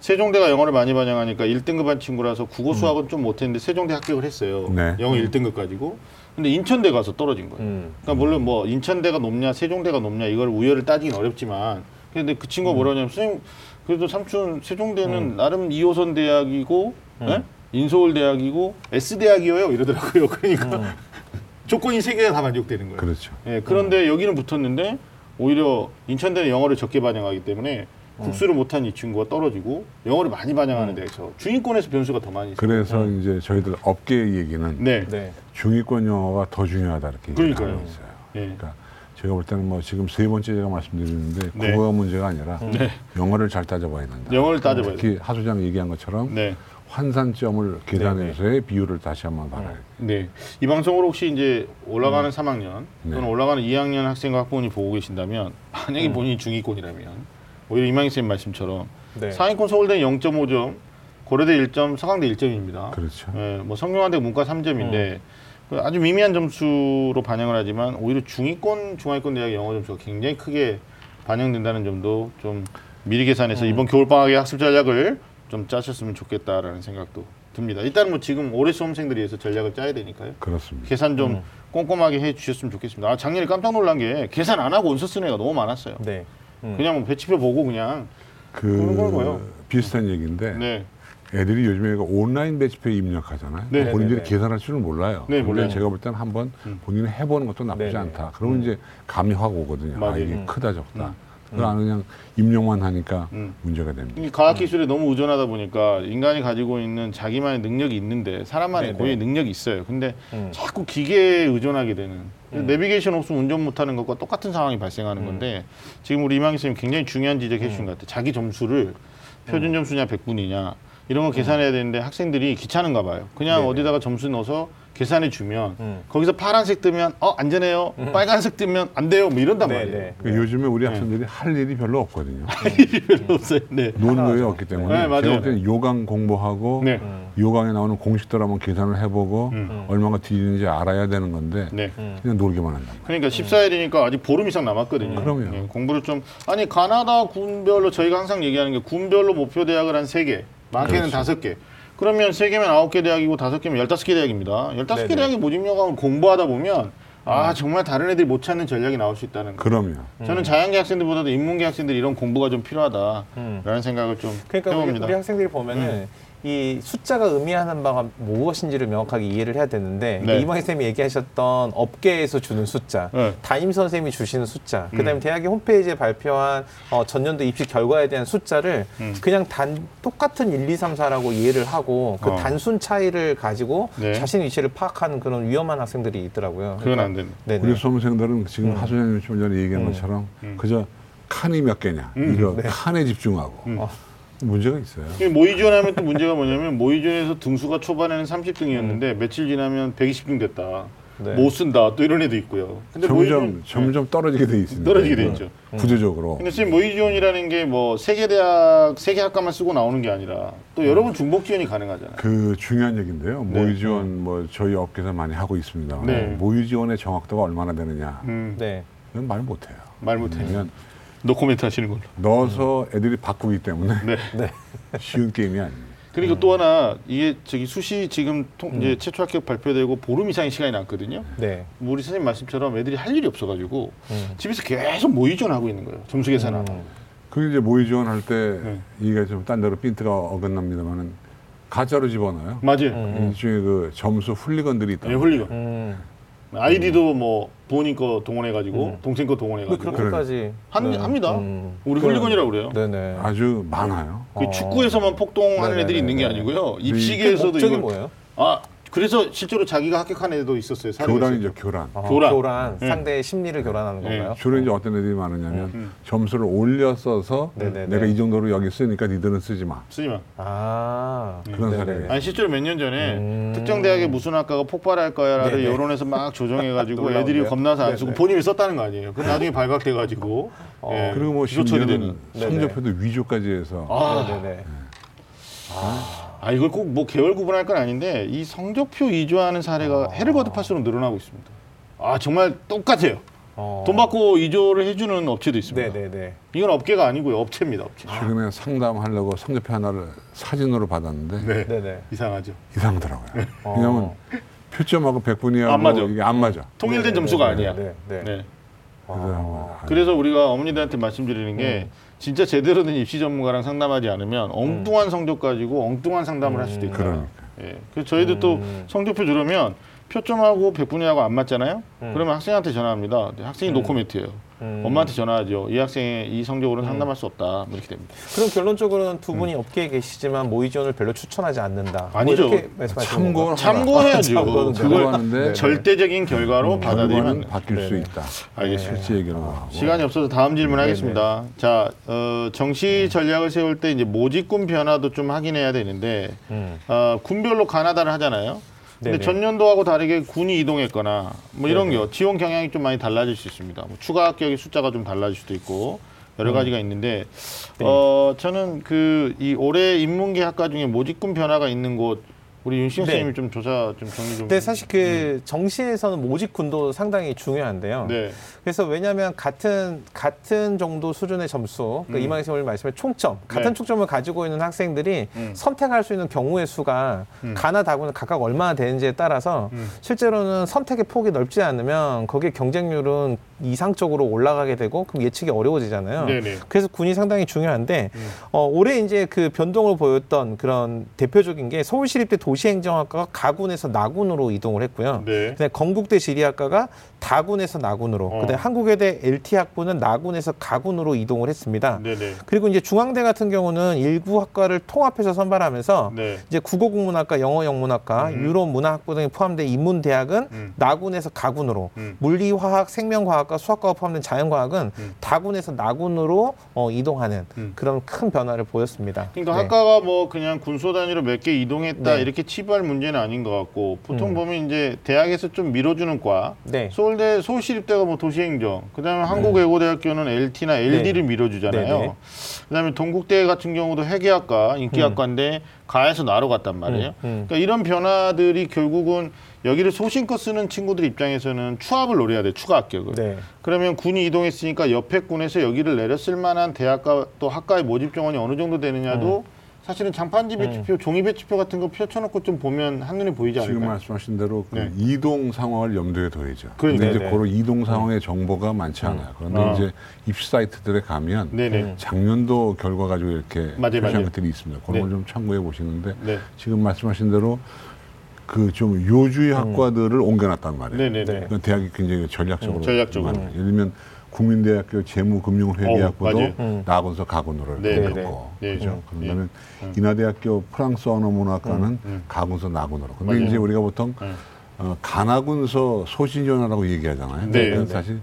세종대가 영어를 많이 반영하니까 1등급 한 친구라서 국어 수학은 좀 못했는데 세종대 합격을 했어요. 네. 영어 1등급 가지고. 근데 인천대 가서 떨어진 거예요. 음. 그러니까 물론 뭐 인천대가 높냐 세종대가 높냐 이걸 우열을 따지긴 어렵지만 근데 그 친구가 뭐라 하냐면 선생님 그래도 삼촌 세종대는 나름 2호선 대학이고 예? 인서울 대학이고 S 대학이에요 이러더라고요. [LAUGHS] 그러니까 조건이 세 개가 다 만족되는 거예요. 그렇죠. 예, 그런데 여기는 붙었는데 오히려 인천대는 영어를 적게 반영하기 때문에 국수를 못한 이 친구가 떨어지고 영어를 많이 반영하는 데서 중위권에서 변수가 더 많이 있어요. 그래서 이제 저희들 업계 얘기는 네. 네. 중위권 영어가 더 중요하다 이렇게 얘기를 그러니까요. 하고 있어요. 예. 그러니까 제가 볼 때는 뭐 지금 세 번째 제가 말씀드리는데 네. 국어가 문제가 아니라 영어를 잘 따져봐야 된다. 영어를 따져봐야. 특히 하 소장 얘기한 것처럼 네. 환산점을 계산해서의 비율을 다시 한번 봐라. 네. 이 방송으로 혹시 이제 올라가는 3학년 네. 또는 올라가는 2학년 학생과 학부모님 보고 계신다면 만약에 본인이 중위권이라면 오히려 이망희 쌤 말씀처럼 네. 상위권 서울대 0.5점, 고려대 1점, 서강대 1점입니다. 그렇죠. 예, 뭐 성균관대 문과 3점인데 그 아주 미미한 점수로 반영을 하지만 오히려 중위권, 중하위권 대학 영어 점수가 굉장히 크게 반영된다는 점도 좀 미리 계산해서 이번 겨울 방학의 학습 전략을 좀 짜셨으면 좋겠다라는 생각도 듭니다. 일단 뭐 지금 올해 수험생들이 위해서 전략을 짜야 되니까요. 그렇습니다. 계산 좀 꼼꼼하게 해 주셨으면 좋겠습니다. 아, 작년에 깜짝 놀란 게 계산 안 하고 원서 쓰는 애가 너무 많았어요. 네. 음. 그냥 뭐 배치표 보고 그냥 그런 거고요. 그 비슷한 얘기인데 네. 애들이 요즘에 그 온라인 배치표에 입력하잖아요. 네. 본인들이 네, 네. 계산할 줄은 몰라요. 네, 근데 몰라요. 제가 볼 때는 한번 음. 본인이 해보는 것도 나쁘지 네, 네. 않다. 그러면 이제 감이 확 오거든요. 아, 맞아요. 이게 음. 크다 적다. 그거 안 그냥 입력만 하니까 음. 문제가 됩니다. 이 과학 기술에 너무 의존하다 보니까 인간이 가지고 있는 자기만의 능력이 있는데 사람만의 네네. 고유의 능력이 있어요. 근데 음. 자꾸 기계에 의존하게 되는 음. 내비게이션 없으면 운전 못하는 것과 똑같은 상황이 발생하는 건데 지금 우리 이망희 선생님 굉장히 중요한 지적해 주신 것 같아요. 자기 점수를 표준 점수냐 100분이냐 이런 거 계산해야 되는데 학생들이 귀찮은가 봐요. 그냥 네네. 어디다가 점수 넣어서 계산해 주면 음. 거기서 파란색 뜨면 어 안전해요. 빨간색 뜨면 안 돼요. 뭐 이런단 네, 말이에요. 네. 그 요즘에 우리 학생들이 할 일이 별로 없거든요. 일이 별로 없어요. 네. 거에 없기 때문에 네, 맞아요. 제가 볼 때는 요강 공부하고 네. 음. 요강에 나오는 공식들 한번 계산을 해보고 음. 얼마가 뒤지는지 알아야 되는 건데 네. 음. 그냥 놀기만 말이에요. 그러니까 14일이니까 아직 보름 이상 남았거든요. 그럼요. 예, 공부를 좀 아니 가나다 군별로 저희가 항상 얘기하는 게 군별로 목표 대학을 한 세 개, 많게는 그렇죠. 다섯 개. 그러면 세 개면 아홉 개 대학이고 다섯 개면 열다섯 개 대학입니다. 열다섯 개. 대학의 모집 요강을 공부하다 보면 아 정말 다른 애들이 못 찾는 전략이 나올 수 있다는 거. 그럼요. 저는 자연계 학생들보다도 인문계 학생들이 이런 공부가 좀 필요하다라는 음. 생각을 좀 그러니까 우리, 해봅니다. 우리 학생들이 보면은 이 숫자가 의미하는 바가 무엇인지를 명확하게 이해를 해야 되는데 네. 이방희 쌤이 얘기하셨던 업계에서 주는 숫자, 네. 담임 선생님이 주시는 숫자, 그다음에 음. 대학의 홈페이지에 발표한 어, 전년도 입시 결과에 대한 숫자를 음. 그냥 단 똑같은 1, 2, 3, 4라고 이해를 하고 그 어. 단순 차이를 가지고 네. 자신 위치를 파악하는 그런 위험한 학생들이 있더라고요. 그건 안 된다. 네네. 우리 수험생들은 지금 하소연님 좀 전에 얘기한 음. 것처럼 음. 그저 칸이 몇 개냐 음. 이거 네. 칸에 집중하고 음. 어. 문제가 있어요. 모의지원 하면 또 문제가 뭐냐면 모의지원에서 등수가 초반에는 30등이었는데 며칠 지나면 120등 됐다. 네. 못 쓴다 또 이런 애도 있고요. 근데 뭐 점점 모의지원- 점점 떨어지게 돼 있습니다. 떨어지게 돼 있죠. 구조적으로. 근데 지금 모의지원이라는 게 뭐 세계 대학 세계 학과만 쓰고 나오는 게 아니라 또 여러분 중복 지원이 가능하잖아요. 그 중요한 얘기인데요. 네. 모의 지원 뭐 저희 업계에서 많이 하고 있습니다. 네. 모의 지원의 정확도가 얼마나 되느냐 음, 네. 이건 말 못해요. 말 못해요. 노코멘트 하시는 걸로. 넣어서 애들이 바꾸기 때문에 네. [LAUGHS] 네. 쉬운 게임이 아닙니다. 그리고 또 하나 이게 저기 수시 지금 통, 음. 이제 최초 합격 발표되고 보름 이상의 시간이 남거든요. 네. 뭐 우리 선생님 말씀처럼 애들이 할 일이 없어가지고 음. 집에서 계속 모의 지원하고 있는 거예요. 점수 계산하고. 음. 그 이제 모의 지원할 때 네. 이게 좀 딴 데로 핀트가 어긋납니다만은 가짜로 집어넣어요. 맞아요. 음. 일종의 그 점수 훌리건들이 있다. 예, 훌리건. 음. 아이디도 뭐 부모님 거 동원해가지고 음. 동생 거왜 동원해가지고 그렇게까지 한- 네. 합니다. 음. 우리 훌리건이라고 그래요. 네네. 아주 많아요. 그 어. 축구에서만 폭동하는 애들이 있는 게. 아니고요. 그 입시계에서도 목적이 이걸 뭐예요? 아 그래서 실제로 자기가 합격한 애도 있었어요. 교란이죠. 교란. 어, 교란. 교란. 네. 상대의 심리를 교란하는 네. 건가요? 주로 이제 어떤 애들이 많으냐면 음. 점수를 올려 써서 네네네. 내가 이 정도로 여기 쓰니까 니들은 쓰지 마. 쓰지 마. 아. 그런 네네네. 사례가 아니 실제로 몇 년 전에 음. 특정 대학의 무슨 학과가 폭발할 거야를 네네. 여론에서 막 조정해가지고? [LAUGHS] 애들이 겁나서 안 쓰고 네네. 본인이 썼다는 거 아니에요. 그 나중에 발각돼가지고 어. 예, 그리고 뭐 심지어는. 성적표도 위조까지 해서 아, 네네네. 아 이걸 꼭 뭐 계열 구분할 건 아닌데 이 성적표 위조하는 사례가 아. 해를 거듭할수록 늘어나고 있습니다. 아 정말 똑같아요. 어. 돈 받고 이조를 해주는 업체도 있습니다. 네네네. 이건 업계가 아니고요, 업체입니다, 업체. 최근에 상담하려고 성적표 하나를 사진으로 받았는데 네. 네네. 이상하죠. 이상하더라고요. 어. 왜냐하면 표점하고 백분위하고 안 맞아. 이게 안 맞아. 통일된 네, 점수가 네, 아니야. 네. 네. 네. 그래서 아, 그래서 우리가 어머니들한테 말씀드리는 게 음. 진짜 제대로 된 입시 전문가랑 상담하지 않으면 엉뚱한 성적 가지고 엉뚱한 상담을 할 수도 있다. 그러니까. 예. 그래서 저희도 또 음. 성적표 들으면 표점하고 백분위하고 안 맞잖아요. 음. 그러면 학생한테 전화합니다. 학생이 노코멘트예요. 음. 엄마한테 전화하죠. 이 학생의 이 성적으로는 상담할 수 없다. 뭐 이렇게 됩니다. 그럼 결론적으로는 두 분이 업계에 계시지만 모의 지원을 별로 추천하지 않는다. 뭐 아니죠. 참고는 건가요? 참고해야죠. 그걸 참고하는데 네. 절대적인 결과로 받아들이면 안 결과는 돼요. 바뀔 수 네네. 있다. 알겠습니다. 실제 얘기로 하고. 시간이 없어서 다음 질문 네네. 하겠습니다. 자, 어, 정시 전략을 세울 때 이제 모집군 변화도 좀 확인해야 되는데 음. 어, 군별로 가나다를 하잖아요. 근데 네네. 전년도하고 다르게 군이 이동했거나 뭐 이런 네네. 게 지원 경향이 좀 많이 달라질 수 있습니다. 뭐 추가 합격의 숫자가 좀 달라질 수도 있고 여러 가지가 있는데 음. 네. 어, 저는 그 이 올해 인문계 학과 중에 모집군 변화가 있는 곳 우리 윤시영 네. 선생님이 좀 조사 좀 정리 좀. 근데 사실 그 정시에서는 모집군도 상당히 중요한데요. 네. 그래서 왜냐하면 같은 같은 정도 수준의 점수, 그러니까 음. 이망희 선생님 말씀에 총점, 같은 네. 총점을 가지고 있는 학생들이 음. 선택할 수 있는 경우의 수가 음. 가나 다구는 각각 얼마나 되는지에 따라서 음. 실제로는 선택의 폭이 넓지 않으면 거기에 경쟁률은 이상적으로 올라가게 되고 그럼 예측이 어려워지잖아요. 네네. 그래서 군이 상당히 중요한데 음. 어, 올해 이제 그 변동을 보였던 그런 대표적인 게 서울시립대 도시행정학과가 가군에서 나군으로 이동을 했고요. 네. 건국대 지리학과가 다군에서 나군으로, 어. 그다음에 한국외대 LT 학부는 나군에서 가군으로 이동을 했습니다. 네네. 그리고 이제 중앙대 같은 경우는 일부 학과를 통합해서 선발하면서 네. 이제 국어국문학과, 영어영문학과, 음. 유럽문화학부 등이 포함된 인문대학은 음. 나군에서 가군으로, 음. 물리화학, 생명과학과 수학과가 포함된 자연과학은 음. 다군에서 나군으로 어, 이동하는 음. 그런 큰 변화를 보였습니다. 그러니까 네. 학과가 뭐 그냥 군소 단위로 몇 개 이동했다 네. 이렇게 치부할 문제는 아닌 것 같고 보통 음. 보면 이제 대학에서 좀 밀어주는 과 네. 서울대 서울시립대가 뭐 도시행정 그다음에 한국외고대학교는 LT나 LD를 밀어주잖아요. 네, 네. 그다음에 동국대 같은 경우도 회계학과 인기학과인데 가에서 나로 갔단 말이에요. 음, 음. 그러니까 이런 변화들이 결국은 여기를 소신껏 쓰는 친구들 입장에서는 추합을 노려야 돼 추가 합격을. 네. 그러면 군이 이동했으니까 옆에 군에서 여기를 내렸을 만한 대학과 또 학과의 모집 정원이 어느 정도 되느냐도 사실은 장판 지 배치표, 종이 배치표 같은 거 펼쳐놓고 좀 보면 한눈에 보이지 지금 않을까요? 말씀하신 대로 그 네. 이동 상황을 염두에 둬야죠. 근데 이제. 그런 이동 상황의 정보가 많지 않아요. 그런데 아. 이제 입시 사이트들에 가면 네네. 음. 작년도 결과 가지고 이렇게 맞아요, 표시한 맞아요. 것들이 있습니다. 그런 네. 걸좀 참고해 보시는데 네. 지금 말씀하신 대로 그좀 요주의 학과들을 옮겨놨단 말이에요. 네네네. 네. 그러니까 대학이 굉장히 전략적으로 음, 전략적으로. 예를 들면 국민대학교 재무금융회계학부도 어. 음. 나군서 가군으로 네, 옮겼고 네, 네. 그죠? 음. 그런 다음에 음. 인하대학교 프랑스 언어문학과는 음. 가군서 나군으로. 근데 맞아요. 이제 우리가 보통 음. 어, 가나군서 소신전화라고 얘기하잖아요. 네. 그건 네. 사실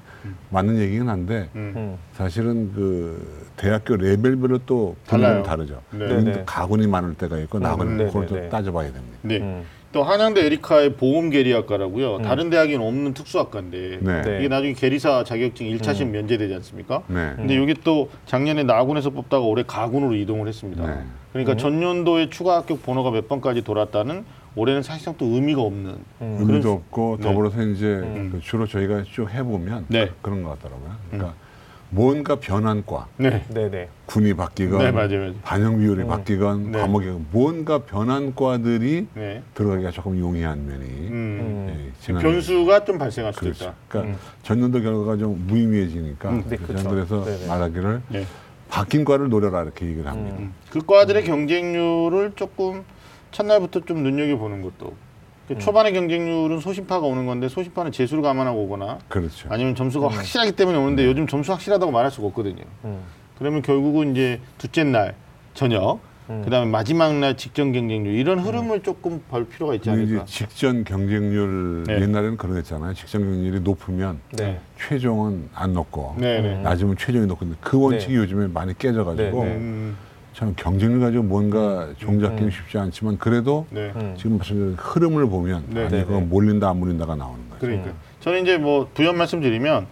맞는 얘기긴 한데 음. 음. 사실은 그 대학교 레벨별로 또 달라요. 분류는 다르죠. 네. 네, 또 네. 가군이 많을 때가 있고 나군이 네, 그걸 네, 또 네. 따져봐야 됩니다. 네. 음. 또 한양대 에리카의 보험 계리학과라고요. 다른 대학에는 없는 특수학과인데 네. 네. 이게 나중에 계리사 자격증 1차심 면제되지 않습니까? 네. 근데 이게 또 작년에 나군에서 뽑다가 올해 가군으로 이동을 했습니다. 네. 그러니까 전년도에 추가 합격 번호가 몇 번까지 돌았다는 올해는 사실상 또 의미가 없는 의미도 그런- 없고 네. 더불어서 이제 그 주로 저희가 쭉 해보면 네. 그런 것 같더라고요. 그러니까 뭔가 변한 과, 네. 네네. 군이 바뀌건 네, 맞아요, 맞아요. 반영 비율이 바뀌건 네. 과목이 뭔가 변한 과들이 네. 들어가기가 조금 용이한 면이 음. 예, 지난 변수가 좀 발생할 수도 그렇죠. 있다. 그러니까 전년도 결과가 좀 무의미해지니까 음, 네, 그렇죠. 그래서 네네. 말하기를 네. 바뀐 과를 노려라 이렇게 얘기를 합니다. 음. 그 과들의 경쟁률을 조금 첫날부터 좀 눈여겨 보는 것도. 그 초반의 경쟁률은 소심파가 오는 건데 소심파는 재수를 감안하고 오거나 그렇죠. 아니면 점수가 확실하기 때문에 오는데 요즘 점수 확실하다고 말할 수가 없거든요. 음. 그러면 결국은 이제 둘째 날 저녁, 그다음에 마지막 날 직전 경쟁률 이런 흐름을 조금 볼 필요가 있지 근데 이제 않을까. 직전 경쟁률 네. 옛날에는 그런 거 있잖아요. 직전 경쟁률이 높으면 네. 최종은 안 높고 네, 네. 낮으면 최종이 높고 근데 그 원칙이 요즘에 많이 깨져가지고 네, 네. 음, 참 경쟁률 가지고 뭔가 종잡기는 쉽지 않지만 그래도 네. 음. 지금 말씀드린 흐름을 보면 네, 아니 네, 그건 네. 몰린다 안 몰린다가 나오는 거죠. 그러니까 저는 이제 뭐 부연 말씀드리면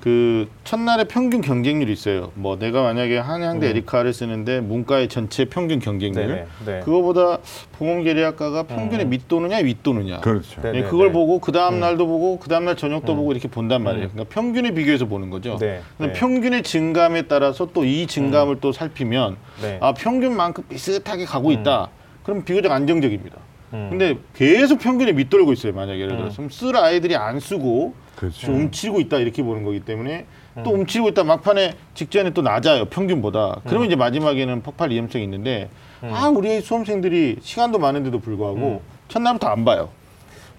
그 첫날에 평균 경쟁률이 있어요. 뭐 내가 만약에 한양대 에리카를 쓰는데 문과의 전체 평균 경쟁률 네네. 네. 그거보다 보험 계리학과가 평균에 밑도느냐 윗도느냐 그렇죠. 네. 네, 그걸 네. 보고 그 다음 날도 보고 그 다음 날 저녁도 보고 이렇게 본단 말이에요. 그러니까 평균에 비교해서 보는 거죠. 네, 네. 평균의 증감에 따라서 또 이 증감을 또 살피면 네. 아 평균만큼 비슷하게 가고 있다. 그럼 비교적 안정적입니다. 음. 근데 계속 평균에 밑돌고 있어요. 만약에. 예를 들어서 그럼 쓸 아이들이 안 쓰고 그렇죠. 좀 움츠리고 있다 이렇게 보는 거기 때문에 또 움츠리고 있다 막판에 직전에 또 낮아요 평균보다. 그러면 이제 마지막에는 폭발 위험성이 있는데 아 우리 수험생들이 시간도 많은데도 불구하고 첫날부터 안 봐요.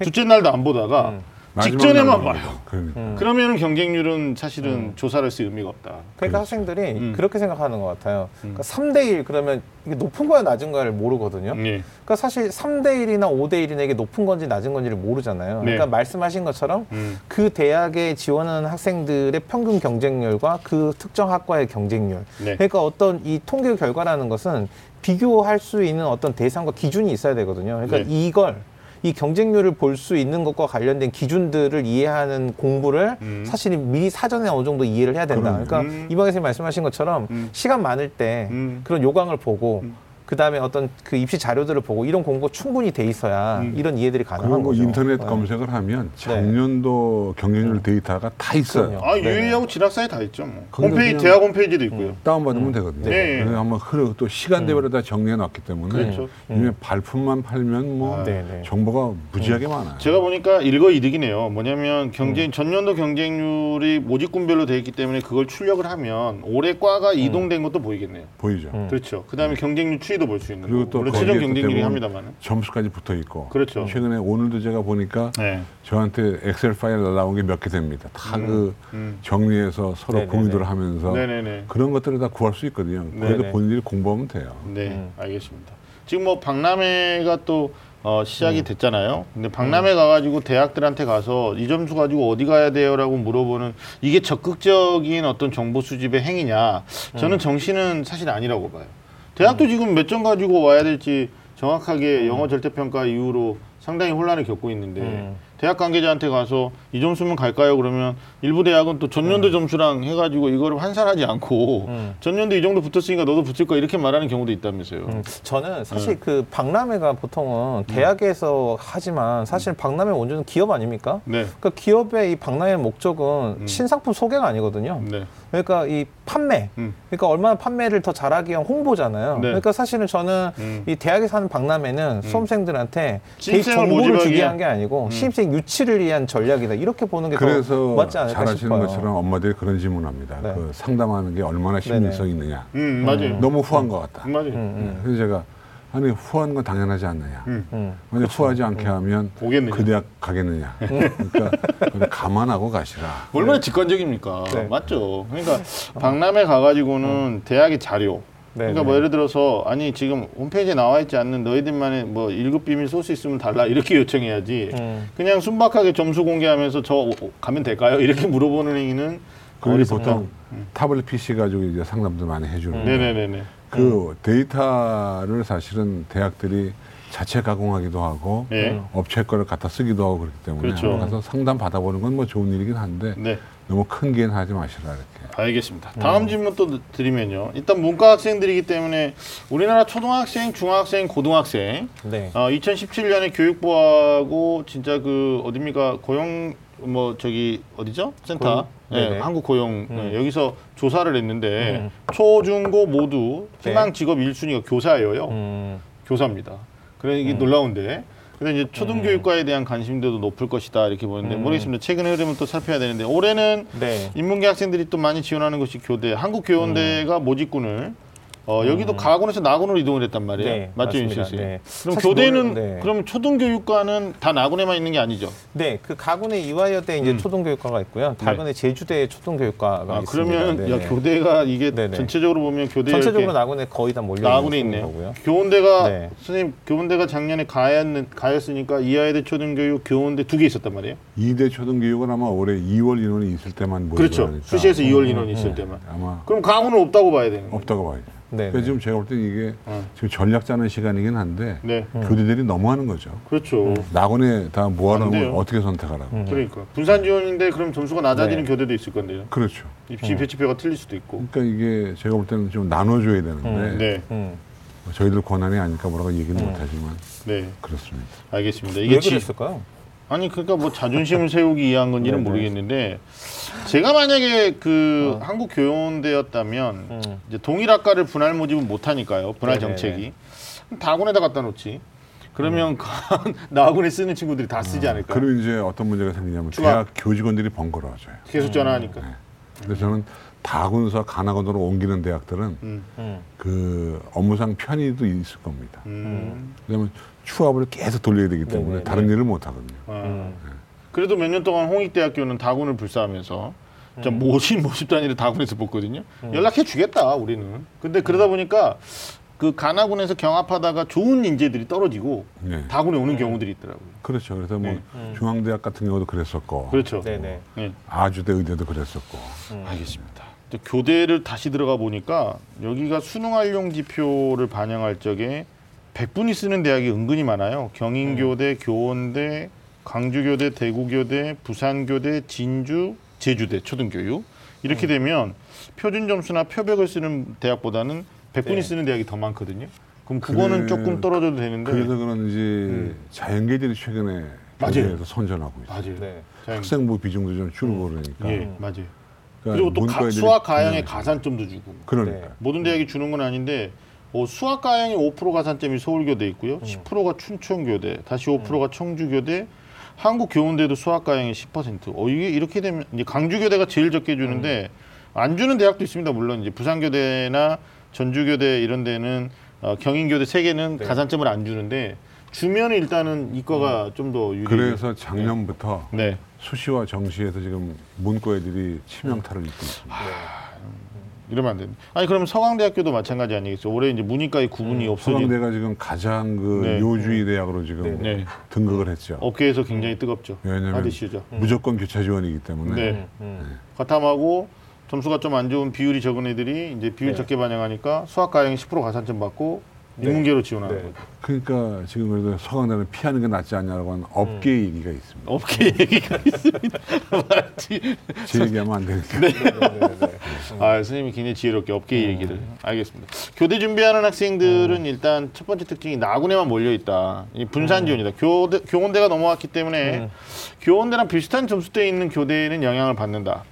둘째 날도 안 보다가 직전에만 봐요 그러니까. 그러면은 경쟁률은 사실은 조사를 할 의미가 없다 그러니까 학생들이 음. 그렇게 생각하는 것 같아요. 그러니까 3대 1 그러면 이게 높은 거야 낮은 거야를 모르거든요. 예. 그러니까 사실 3대 1이나 5대 1이나 이게 높은 건지 낮은 건지를 모르잖아요. 네. 그러니까 말씀하신 것처럼 음. 그 대학에 지원하는 학생들의 평균 경쟁률과 그 특정 학과의 경쟁률. 네. 그러니까 어떤 이 통계 결과라는 것은 비교할 수 있는 어떤 대상과 기준이 있어야 되거든요. 그러니까 네. 이걸 이 경쟁률을 볼 수 있는 것과 관련된 기준들을 이해하는 공부를 음. 사실 미리 사전에 어느 정도 이해를 해야 된다. 그럼요. 그러니까 음. 선생님 말씀하신 것처럼 음. 시간 많을 때 음. 그런 요강을 보고 그 다음에 어떤 그 입시 자료들을 보고 이런 공부가 충분히 돼 있어야 음. 이런 이해들이 가능한 그리고 거죠. 인터넷 네. 검색을 하면 작년도 경쟁률 데이터가 다 있어요. 그럼요. 아 네. 유일하고 진학사에 다 있죠 뭐. 거기도 홈페이지 그냥- 대학 홈페이지도 있고요 다운 받으면 되거든요. 네. 그래서 한번 흐르 또 시간대별로 다 정리해 놨기 때문에 그렇죠. 요즘에 발품만 팔면 뭐 아, 네, 네. 정보가 무지하게 많아요. 제가 보니까 일거이득이네요. 뭐냐면 경쟁 전년도 경쟁률이 모집군별로 돼 있기 때문에 그걸 출력을 하면 올해 과가 이동된 것도 보이겠네요. 보이죠. 음. 그렇죠. 그다음에 경쟁률 추이 도 볼 수 있는 그리고. 또 물론 거기에 최종 또 경쟁률이 대부분 합니다만은. 점수까지 붙어 있고. 그렇죠. 최근에 오늘도 제가 보니까 네. 저한테 엑셀 파일 날라온 게 몇 개 됩니다. 다 그 음. 정리해서 서로 네네네. 공유를 하면서 네네네. 그런 것들을 다 구할 수 있거든요. 그래도 네네. 본인들이 공부하면 돼요. 네, 음. 알겠습니다. 지금 뭐 박람회가 또 어, 음. 시작이 됐잖아요. 근데 박람회 가가지고 대학들한테 가서 이 점수 가지고 어디 가야 돼요라고 물어보는 이게 적극적인 어떤 정보 수집의 행위냐? 저는 음. 정시는 사실 아니라고 봐요. 대학도 지금 몇 점 가지고 와야 될지 정확하게 영어 절대평가 이후로 상당히 혼란을 겪고 있는데 음. 대학 관계자한테 가서 이 점수면 갈까요? 그러면 일부 대학은 또 전년도 점수랑 해가지고 이거를 환산하지 않고 음. 전년도 이 정도 붙었으니까 너도 붙을 거야 이렇게 말하는 경우도 있다면서요. 음, 저는 사실 네. 그 박람회가 보통은 대학에서 하지만 사실 박람회 원조는 기업 아닙니까? 네. 그러니까 기업의 이 박람회 목적은 음. 신상품 소개가 아니거든요. 네. 그러니까 이 판매, 음. 그러니까 얼마나 판매를 더 잘하기 위한 홍보잖아요. 네. 그러니까 사실은 저는 음. 이 대학에서 하는 박람회는 수험생들한테 개인 신입생을 정보를 주기 위한- 게 아니고 음. 신입생 유치를 위한 전략이다. 이렇게 보는 게더 그래서 맞지 않을까 잘하시는 싶어요. 것처럼 엄마들이 그런 질문합니다. 네. 그 상담하는 게 얼마나 신빙성이 있느냐. 음, 맞아요. 너무 후한 것 같다. 맞아요. 음, 그래서 제가 아니 후한 건 당연하지 않느냐. 음. 음. 만약 후하지 않게 하면 오겠느냐. 그 대학 가겠느냐. 그러니까 그건 감안하고 가시라. 얼마나 직관적입니까? 네. 맞죠. 그러니까 박람회 가가지고는 대학의 자료. 네, 그러니까 네. 뭐 예를 들어서 아니 지금 홈페이지에 나와 있지 않는 너희들만의 뭐 일급 비밀 소스 있으면 달라 이렇게 [LAUGHS] 요청해야지. 음. 그냥 순박하게 점수 공개하면서 저 오- 가면 될까요? 이렇게 물어보는 행위는 그리고. 보통 타블릿 PC 가지고 이제 상담도 많이 해주는. 네네네네. 그 데이터를 사실은 대학들이 자체 가공하기도 하고 예. 업체 거를 갖다 쓰기도 하고 그렇기 때문에 그렇죠. 가서 상담 받아보는 건 뭐 좋은 일이긴 한데 네. 너무 큰 기회는 하지 마시라 이렇게. 알겠습니다. 다음 질문 또 드리면요. 일단 문과 학생들이기 때문에 우리나라 초등학생, 중학생, 고등학생 네. 어, 2017년에 교육부하고 진짜 그 어딥니까 고용 뭐 저기 어디죠 센터 고용? 네, 네네. 한국 고용 네, 음. 여기서 조사를 했는데 음. 초중고 모두 희망 네. 직업 1순위가 교사예요. 음, 교사입니다. 그래 이게 놀라운데. 근데 이제 초등교육과에 대한 관심도도 높을 것이다 이렇게 보는데 음. 모르겠습니다. 최근의 흐름은 또 살펴야 되는데 올해는 네. 인문계 학생들이 또 많이 지원하는 것이 교대. 한국교원대가 모집군을 어, 여기도 가군에서 나군으로 이동을 했단 말이에요. 네, 맞죠, 윤 맞습니다. 씨? 네. 그럼 교대는 놀- 네. 그럼 초등교육과는 다 나군에만 있는 게 아니죠? 네, 그 가군의 이화여대 이제 음. 초등교육과가 있고요. 다군의 제주대 초등교육과가 아, 있습니다. 그러면 네, 야 네. 교대가 이게 네네. 전체적으로 보면 교대 전체적으로 나군에 거의 다 몰려 나군에 있는 있네요. 거고요. 교원대가 네. 선생님 교원대가 작년에 가였는 가였으니까 이하여대 초등교육 교원대 두 개 있었단 말이에요. 이대 초등교육은 아마 올해 2월 인원이 있을 때만 모집을 그렇죠. 수시에서 2월 인원이 있을 음. 때만. 아마 그럼 가군은 없다고 봐야 되는 거예요. 없다고 봐야죠. 네. 그러니까 지금 제가 볼 때는 이게 어. 지금 전략 짜는 시간이긴 한데 네, 교대들이 너무 하는 거죠. 그렇죠. 낙원에 다안 모아놓으면 돼요. 어떻게 선택하라고. 음. 그러니까 분산 지원인데 그럼 점수가 낮아지는 네. 교대도 있을 건데요. 그렇죠. 입시 배치표가 틀릴 수도 있고. 그러니까 이게 제가 볼 때는 좀 나눠줘야 되는데 음. 네, 음. 뭐 저희들 권한이 아니까 뭐라고 얘기는 못하지만 네, 그렇습니다. 알겠습니다. 왜 이게 지, 그랬을까요? 아니 그러니까 뭐 자존심을 [LAUGHS] 세우기 위한 건지는 네네. 모르겠는데 제가 만약에 그 어. 한국 교원대였다면 음. 이제 동일 학과를 분할 모집은 못 하니까요. 분할 네네네. 정책이 그럼 다군에다 갖다 놓지. 그러면 [LAUGHS] 나군에 쓰는 친구들이 다 쓰지 않을까? 음. 그리고 이제 어떤 문제가 생기냐면 중학- 대학 교직원들이 번거로워져요. 계속 전화하니까. 그래서 저는 다군서 가나군으로 옮기는 대학들은 음, 음. 그 업무상 편의도 있을 겁니다. 음. 왜냐하면 추합을 계속 돌려야 되기 때문에 네네네. 다른 일을 못 하거든요. 아. 음. 그래도 몇 년 동안 홍익대학교는 다군을 불사하면서 저 모집 모집 단위를 다군에서 뽑거든요. 연락해 주겠다 우리는. 근데 그러다 보니까 그 가나군에서 경합하다가 좋은 인재들이 떨어지고 네. 다군에 오는 경우들이 있더라고요. 그렇죠. 그래서 뭐 네. 중앙대학 같은 경우도 그랬었고, 그렇죠. 네네. 네. 아주대 의대도 그랬었고. 음. 알겠습니다. 또 교대를 다시 들어가 보니까 여기가 수능 활용 지표를 반영할 적에 100분이 쓰는 대학이 은근히 많아요. 경인교대, 교원대, 광주교대, 대구교대, 부산교대, 진주, 제주대 초등교육. 이렇게 되면 표준 점수나 표백을 쓰는 대학보다는 100분이 네. 쓰는 대학이 더 많거든요. 그럼 그거는 그래- 조금 떨어져도 되는데 그래서 그런지 자연계들이 최근에 음. 맞아요. 선전하고 있어요. 맞아요. 네. 자, 학생부 비중도 좀 줄고 그러니까. 예, 맞아요. 그러니까 그리고 또 가- 수학 가형에 그냥- 가산점도 주고. 그러니까. 네. 모든 대학이 주는 건 아닌데 어, 수학 가형이 5% 가 산점이 서울교대 있고요. 10%가 춘천교대, 다시 5%가 청주교대, 한국교원대도 수학 가형이 10%. 어 이게 이렇게 되면 이제 강주교대가 제일 적게 주는데 안 주는 대학도 있습니다. 물론 이제 부산교대나 전주교대 이런 데는 어, 경인교대 세 개는 네. 가산점을 안 주는데 주면 일단은 이과가 좀더 유리. 그래서 작년부터 네. 수시와 정시에서 지금 문과 애들이 치명타를 입고 있습니다. 이러면 안 됩니다. 아니 그럼 서강대학교도 마찬가지 아니겠어요? 올해 이제 문이과의 구분이 없어진 서강대가 지금 가장 그 네. 요주의 대학으로 지금 네. 등극을 했죠. 업계에서 굉장히 뜨겁죠. 왜냐면 하드시죠. 무조건 교차 지원이기 때문에 네. 음, 음. 과탐하고 점수가 좀 안 좋은 비율이 적은 애들이 이제 비율 네. 적게 반영하니까 수학 가형이 10% 가산점 받고 네. 인문계로 지원하는 네. 거죠. 그러니까 지금 그래도 서강대는 피하는 게 낫지 않냐라고 하는 업계 음. 얘기가 있습니다. 업계 얘기가 있습니다. [LAUGHS] 맞지? 제 얘기하면 안 되니까. 네, 네, 네, 네. 아 선생님이 굉장히 지혜롭게 업계 음. 얘기를 알겠습니다. 교대 준비하는 학생들은 일단 첫 번째 특징이 나군에만 몰려 있다. 이 분산 지원이다. 교대, 교원대가 넘어왔기 때문에 음. 교원대랑 비슷한 점수대에 있는 교대는 영향을 받는다.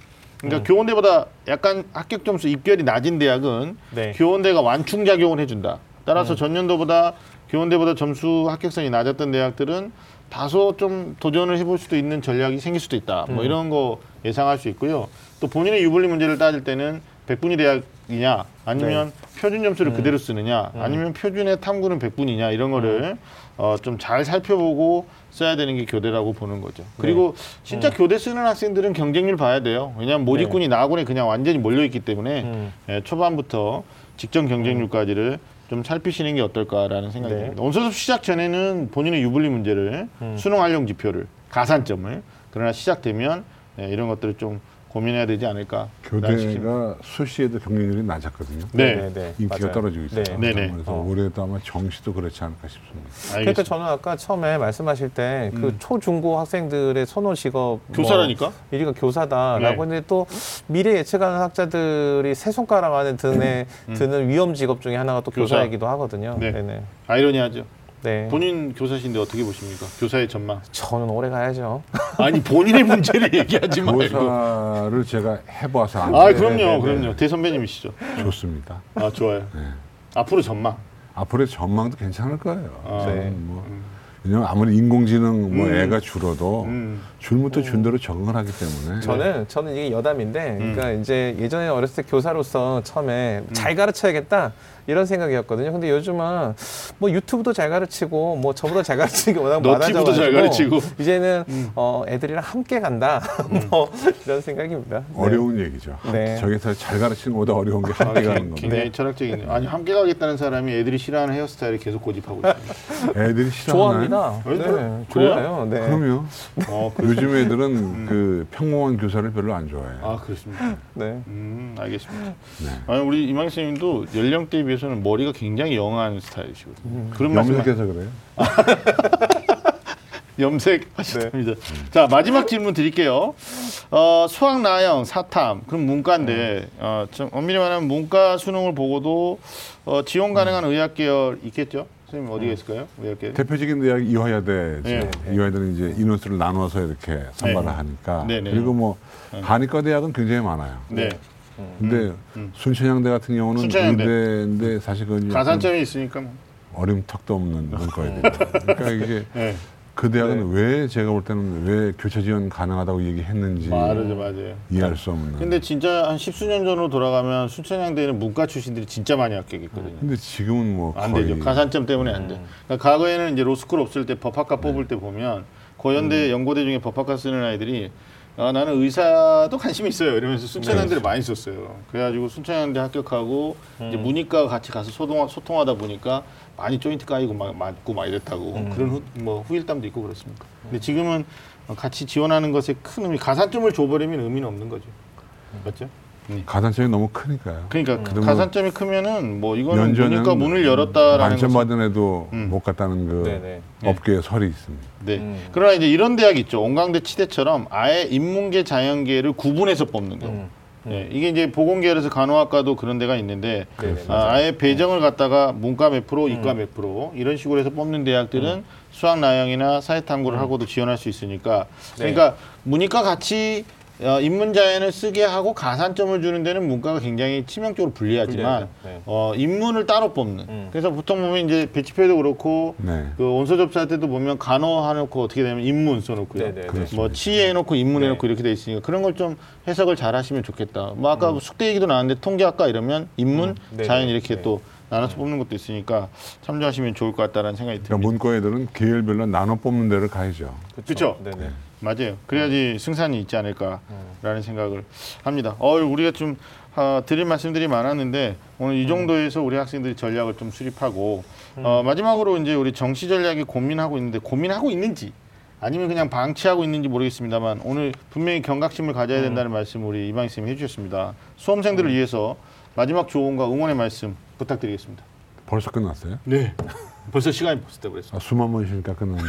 음. 그러니까 교원대보다 약간 합격 점수 입결이 낮은 대학은 네. 교원대가 완충 작용을 해준다. 따라서 음. 전년도보다 교원대보다 점수 합격선이 낮았던 대학들은 다소 좀 도전을 해볼 수도 있는 전략이 생길 수도 있다. 뭐 음. 이런 거 예상할 수 있고요. 또 본인의 유불리 문제를 따질 때는 백분위 대학이냐 아니면 네. 표준 점수를 그대로 쓰느냐 음. 아니면 표준의 탐구는 백분이냐 이런 거를 어, 좀 잘 살펴보고 써야 되는 게 교대라고 보는 거죠. 그리고 진짜 교대 쓰는 학생들은 경쟁률 봐야 돼요. 왜냐하면 모집군이 나군에 그냥 완전히 몰려 있기 때문에 음. 예, 초반부터 직전 경쟁률까지를 좀 살피시는 게 어떨까라는 생각이 네. 듭니다. 원서수 시작 전에는 본인의 유불리 문제를 음. 수능 활용 지표를 가산점을 그러나 시작되면 예, 이런 것들을 좀 고민해야 되지 않을까. 교대가 수시에도 경쟁률이 낮았거든요. 네. 인기가 맞아요. 떨어지고 있어요. 네. 네네. 그래서 어. 올해도 아마 정시도 그렇지 않을까 싶습니다. 그러니까. 저는 아까 처음에 말씀하실 때그 음. 초중고 학생들의 선호 직업 교사라니까? 뭐 1위가 교사다라고 네. 했는데 또 미래 예측하는 학자들이 세 손가락 안에 드는 드는 위험 직업 중에 하나가 또 음. 교사. 교사 이기도 하거든요. 네. 네. 네. 아이러니하죠. 네. 본인 교사신데 어떻게 보십니까? 교사의 전망. 저는 오래 가야죠. [LAUGHS] 아니 본인의 문제를 얘기하지 말고. 교사를 제가 해봐서 안 아 돼. 그럼요, 네, 네, 네. 그럼요. 대선배님이시죠. 좋습니다. 아 좋아요. 네. 앞으로 전망. 앞으로의 전망도 괜찮을 거예요. 아, 저는 네. 뭐 왜냐면 아무리 인공지능 뭐 음. 애가 줄어도 음. 줄부터 준 대로 적응을 하기 때문에 저는 저는 이게 여담인데, 음. 그러니까 이제 예전에 어렸을 때 교사로서 처음에 잘 가르쳐야겠다 이런 생각이었거든요. 근데 요즘은 뭐 유튜브도 잘 가르치고 뭐 저보다 잘 가르치는 게 워낙 많아져가지고 잘 가르치고. 이제는 음. 어, 애들이랑 함께 간다 [LAUGHS] 뭐 이런 생각입니다. 네. 어려운 얘기죠. 네. 저기서 잘 가르치는 것보다 어려운 게 함께 가는 겁니다. 굉장히 네. 철학적이네요. 아니 함께 가겠다는 사람이 애들이 싫어하는 헤어스타일을 계속 고집하고 있습니다. 애들이 싫어하나요? 좋아합니다. 네, 네, 그래요? 좋아요. 네. 그럼요. 어, 그, 요즘 애들은 그 평범한 교사를 별로 안 좋아해요. 아 그렇습니다. 네. 음 알겠습니다. 네. 아니 우리 이망 선생님도 연령대에 비해서는 머리가 굉장히 영한 스타일이시거든요. 그런 말씀 염색해서 그래요. [LAUGHS] 염색하셨답니다. 자 마지막 질문 드릴게요. 어, 수학 나영 사탐 그럼 문과인데 어, 좀 엄밀히 말하면 문과 수능을 보고도 어, 지원 가능한 의학 계열 있겠죠? 선생님 어디가 있을까요? 의학 계열? 대표적인 대학이 이화여대죠. 네. 이화여대는 이제 인원수를 나눠서 이렇게 선발을 네. 하니까. 네, 네. 그리고 뭐 한의과 대학은 굉장히 많아요. 네. 근데 순천향대 같은 경우는 순천향대. 의대인데 사실 그건 가산점이 있으니까 뭐. 어림턱도 없는 문과입니다. 그러니까 이게 네. 그 대학은 왜 제가 볼 때는 왜 교차 지원 가능하다고 얘기했는지 맞아요, 맞아요. 이해할 수 없는. 근데 진짜 한 십수년 전으로 돌아가면 순천향대에는 문과 출신들이 진짜 많이 합격했거든요. 근데 지금은 뭐 안 거의 되죠. 가산점 때문에 안 돼. 그러니까 과거에는 이제 로스쿨 없을 때 법학과 뽑을 때 보면 고연대, 연고대 중에 법학과 쓰는 아이들이 아, 나는 의사도 관심이 있어요. 이러면서 순천향대를 많이 썼어요. 그래가지고 순천향대 합격하고 이제 문이과 같이 가서 소통, 소통하다 보니까 많이 조인트 까이고 막 맞고 막 이랬다고 그런 후, 뭐 후일담도 있고 그렇습니다. 근데 지금은 같이 지원하는 것에 큰 의미, 가산점을 줘버리면 의미는 없는 거죠. 맞죠? 가산점이 너무 크니까요. 그러니까 그러면 가산점이 크면은 뭐 이거는 문이과 문을 열었다라는 만점 받은 애도 음. 못 갔다는 그 네네. 업계의 설이 있습니다. 네. 음. 그러나 이제 이런 대학 있죠. 온강대 치대처럼 아예 인문계 자연계를 구분해서 뽑는 경우. 음. 네. 이게 이제 보건계열에서 간호학과도 그런 데가 있는데 네네, 아, 아예 배정을 갖다가 문과 몇 프로, 음. 이과 몇 프로 이런 식으로 해서 뽑는 대학들은 수학 나영이나 사회탐구를 하고도 지원할 수 있으니까 음. 네. 그러니까 문이과 같이 어, 인문자연을 쓰게 하고 가산점을 주는 데는 문과가 굉장히 치명적으로 불리하지만 불리하죠. 네. 어, 인문을 따로 뽑는 음. 그래서 보통 보면 이제 배치표에도 그렇고 네. 그 원서 접수할 때도 보면 간호 해놓고 어떻게 되면 인문 써놓고요. 네네. 그렇습니다. 뭐 치해 해놓고 인문 네. 해놓고 이렇게 돼 있으니까 그런 걸 좀 해석을 잘 하시면 좋겠다. 뭐 아까 숙대 얘기도 나왔는데 통계학과 이러면 인문, 음. 자연 이렇게 네. 또 나눠서 뽑는 것도 있으니까 참조하시면 좋을 것 같다라는 생각이 그러니까 듭니다. 문과 애들은 계열별로 나눠 뽑는 데를 가야죠. 네네. 맞아요. 그래야지 승산이 있지 않을까라는 생각을 합니다. 어, 우리가 좀 아, 드릴 말씀들이 많았는데 오늘 이 정도에서 우리 학생들이 전략을 좀 수립하고 어, 마지막으로 이제 우리 정시 전략이 고민하고 있는데 고민하고 있는지 아니면 그냥 방치하고 있는지 모르겠습니다만 오늘 분명히 경각심을 가져야 된다는 말씀 우리 이방희 쌤이 해주셨습니다. 수험생들을 위해서 마지막 조언과 응원의 말씀 부탁드리겠습니다. 벌써 끝났어요? 네. [LAUGHS] 벌써 시간이 벌써 돼버렸습니다. 아, 수만 번 쉬니까 끝났네.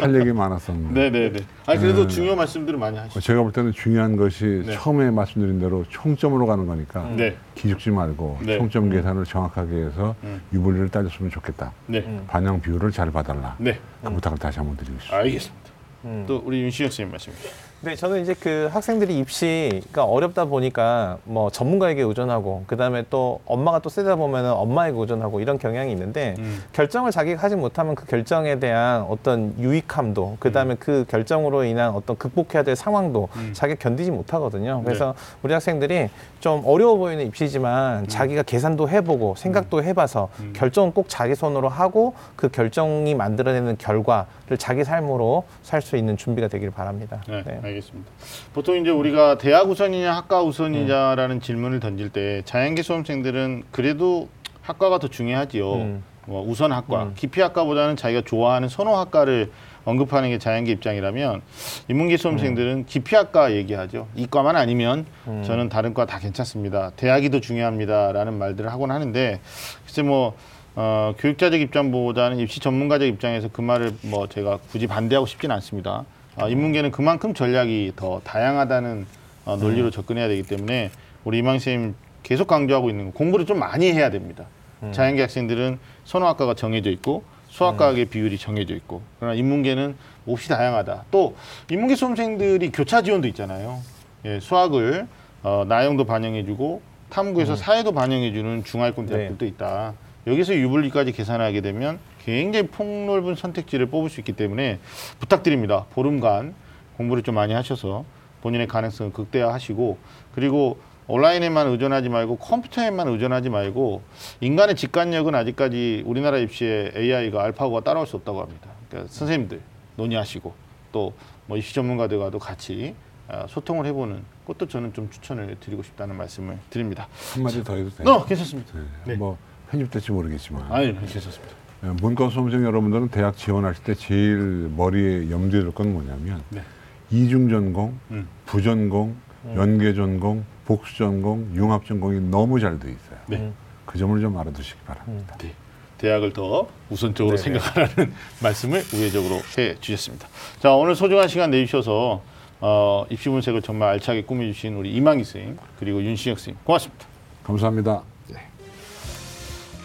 할 얘기 많았었는데. [LAUGHS] 네네네. 아 그래도 중요 말씀들을 많이 하시죠. 제가 볼 때는 중요한 것이 네. 처음에 말씀드린 대로 총점으로 가는 거니까 네. 기죽지 말고 네. 총점 계산을 정확하게 해서 음. 유불리를 따졌으면 좋겠다. 네. 반영 비율을 잘 봐달라. 네. 그 부탁을 다시 한번 드리고 싶습니다. 알겠습니다. 음. 또 우리 윤시혁 선생님 말씀 주시죠. 네, 저는 이제 그 학생들이 입시가 어렵다 보니까 뭐 전문가에게 의존하고 그다음에 또 엄마가 또 세다 보면은 엄마에게 의존하고 이런 경향이 있는데 음. 결정을 자기가 하지 못하면 그 결정에 대한 어떤 유익함도 그다음에 그 결정으로 인한 어떤 극복해야 될 상황도 음. 자기가 견디지 못하거든요. 그래서 우리 학생들이 좀 어려워 보이는 입시지만 자기가 계산도 해보고 생각도 해봐서 음. 결정은 꼭 자기 손으로 하고 그 결정이 만들어내는 결과를 자기 삶으로 살 수 있는 준비가 되기를 바랍니다. 네, 네. 알겠습니다. 보통 이제 우리가 대학 우선이냐 학과 우선이냐라는 질문을 던질 때 자연계 수험생들은 그래도 학과가 더 중요하지요. 음. 뭐 우선 학과, 음. 기피 학과보다는 자기가 좋아하는 선호 학과를 언급하는 게 자연계 입장이라면 인문계 수험생들은 기피 학과 얘기하죠. 이과만 아니면 음. 저는 다른 과 다 괜찮습니다. 대학이 더 중요합니다라는 말들을 하곤 하는데 글쎄 뭐 어, 교육자적 입장보다는 입시 전문가적 입장에서 그 말을 뭐 제가 굳이 반대하고 싶지는 않습니다. 어, 인문계는 그만큼 전략이 더 다양하다는 어, 논리로 접근해야 되기 때문에 우리 이망 쌤 계속 강조하고 있는 거 공부를 좀 많이 해야 됩니다. 자연계 학생들은 선호학과가 정해져 있고 수학과학의 비율이 정해져 있고 그러나 인문계는 몹시 다양하다. 또 인문계 수험생들이 교차 지원도 있잖아요. 예, 수학을 어, 나영도 반영해주고 탐구에서 사회도 반영해주는 중하위권 대학들도 있다. 여기서 유불리까지 계산하게 되면 굉장히 폭넓은 선택지를 뽑을 수 있기 때문에 부탁드립니다. 보름간 공부를 좀 많이 하셔서 본인의 가능성을 극대화하시고 그리고 온라인에만 의존하지 말고 컴퓨터에만 의존하지 말고 인간의 직관력은 아직까지 우리나라 입시에 AI가 알파고가 따라올 수 없다고 합니다. 그러니까 선생님들 논의하시고 또 뭐 입시 전문가들과도 같이 아, 소통을 해보는 것도 저는 좀 추천을 드리고 싶다는 말씀을 드립니다. 한마디 더 해도 돼요? 어, 괜찮습니다. 네. 네. 뭐 편집될지 모르겠지만 아니, 괜찮습니다. 예, 문과 수험생 여러분들은 대학 지원하실 때 제일 머리에 염두에 둘 건 뭐냐면 네. 이중 전공, 음. 부전공, 연계 전공, 복수 전공, 융합 전공이 너무 잘 돼 있어요. 네. 음. 그 점을 좀 알아두시기 바랍니다. 네. 대학을 더 우선적으로 네네. 생각하라는 [LAUGHS] 말씀을 우회적으로 해 주셨습니다. 자 오늘 소중한 시간 내주셔서 어, 입시 분석을 정말 알차게 꾸며주신 우리 이망희 선생님 그리고 윤신혁 선생님 고맙습니다. 감사합니다.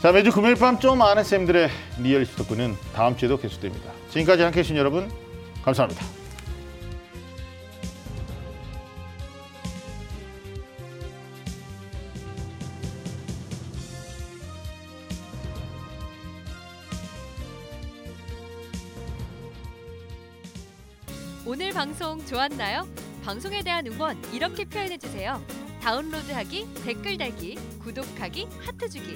자 매주 금요일 밤 좀 아는 쌤들의 리얼 덕분은 다음 주에도 계속됩니다. 지금까지 함께해 주신 여러분 감사합니다. 방송 좋았나요? 방송에 대한 응원 이렇게 표현해 주세요. 다운로드하기, 댓글 달기, 구독하기, 하트 주기.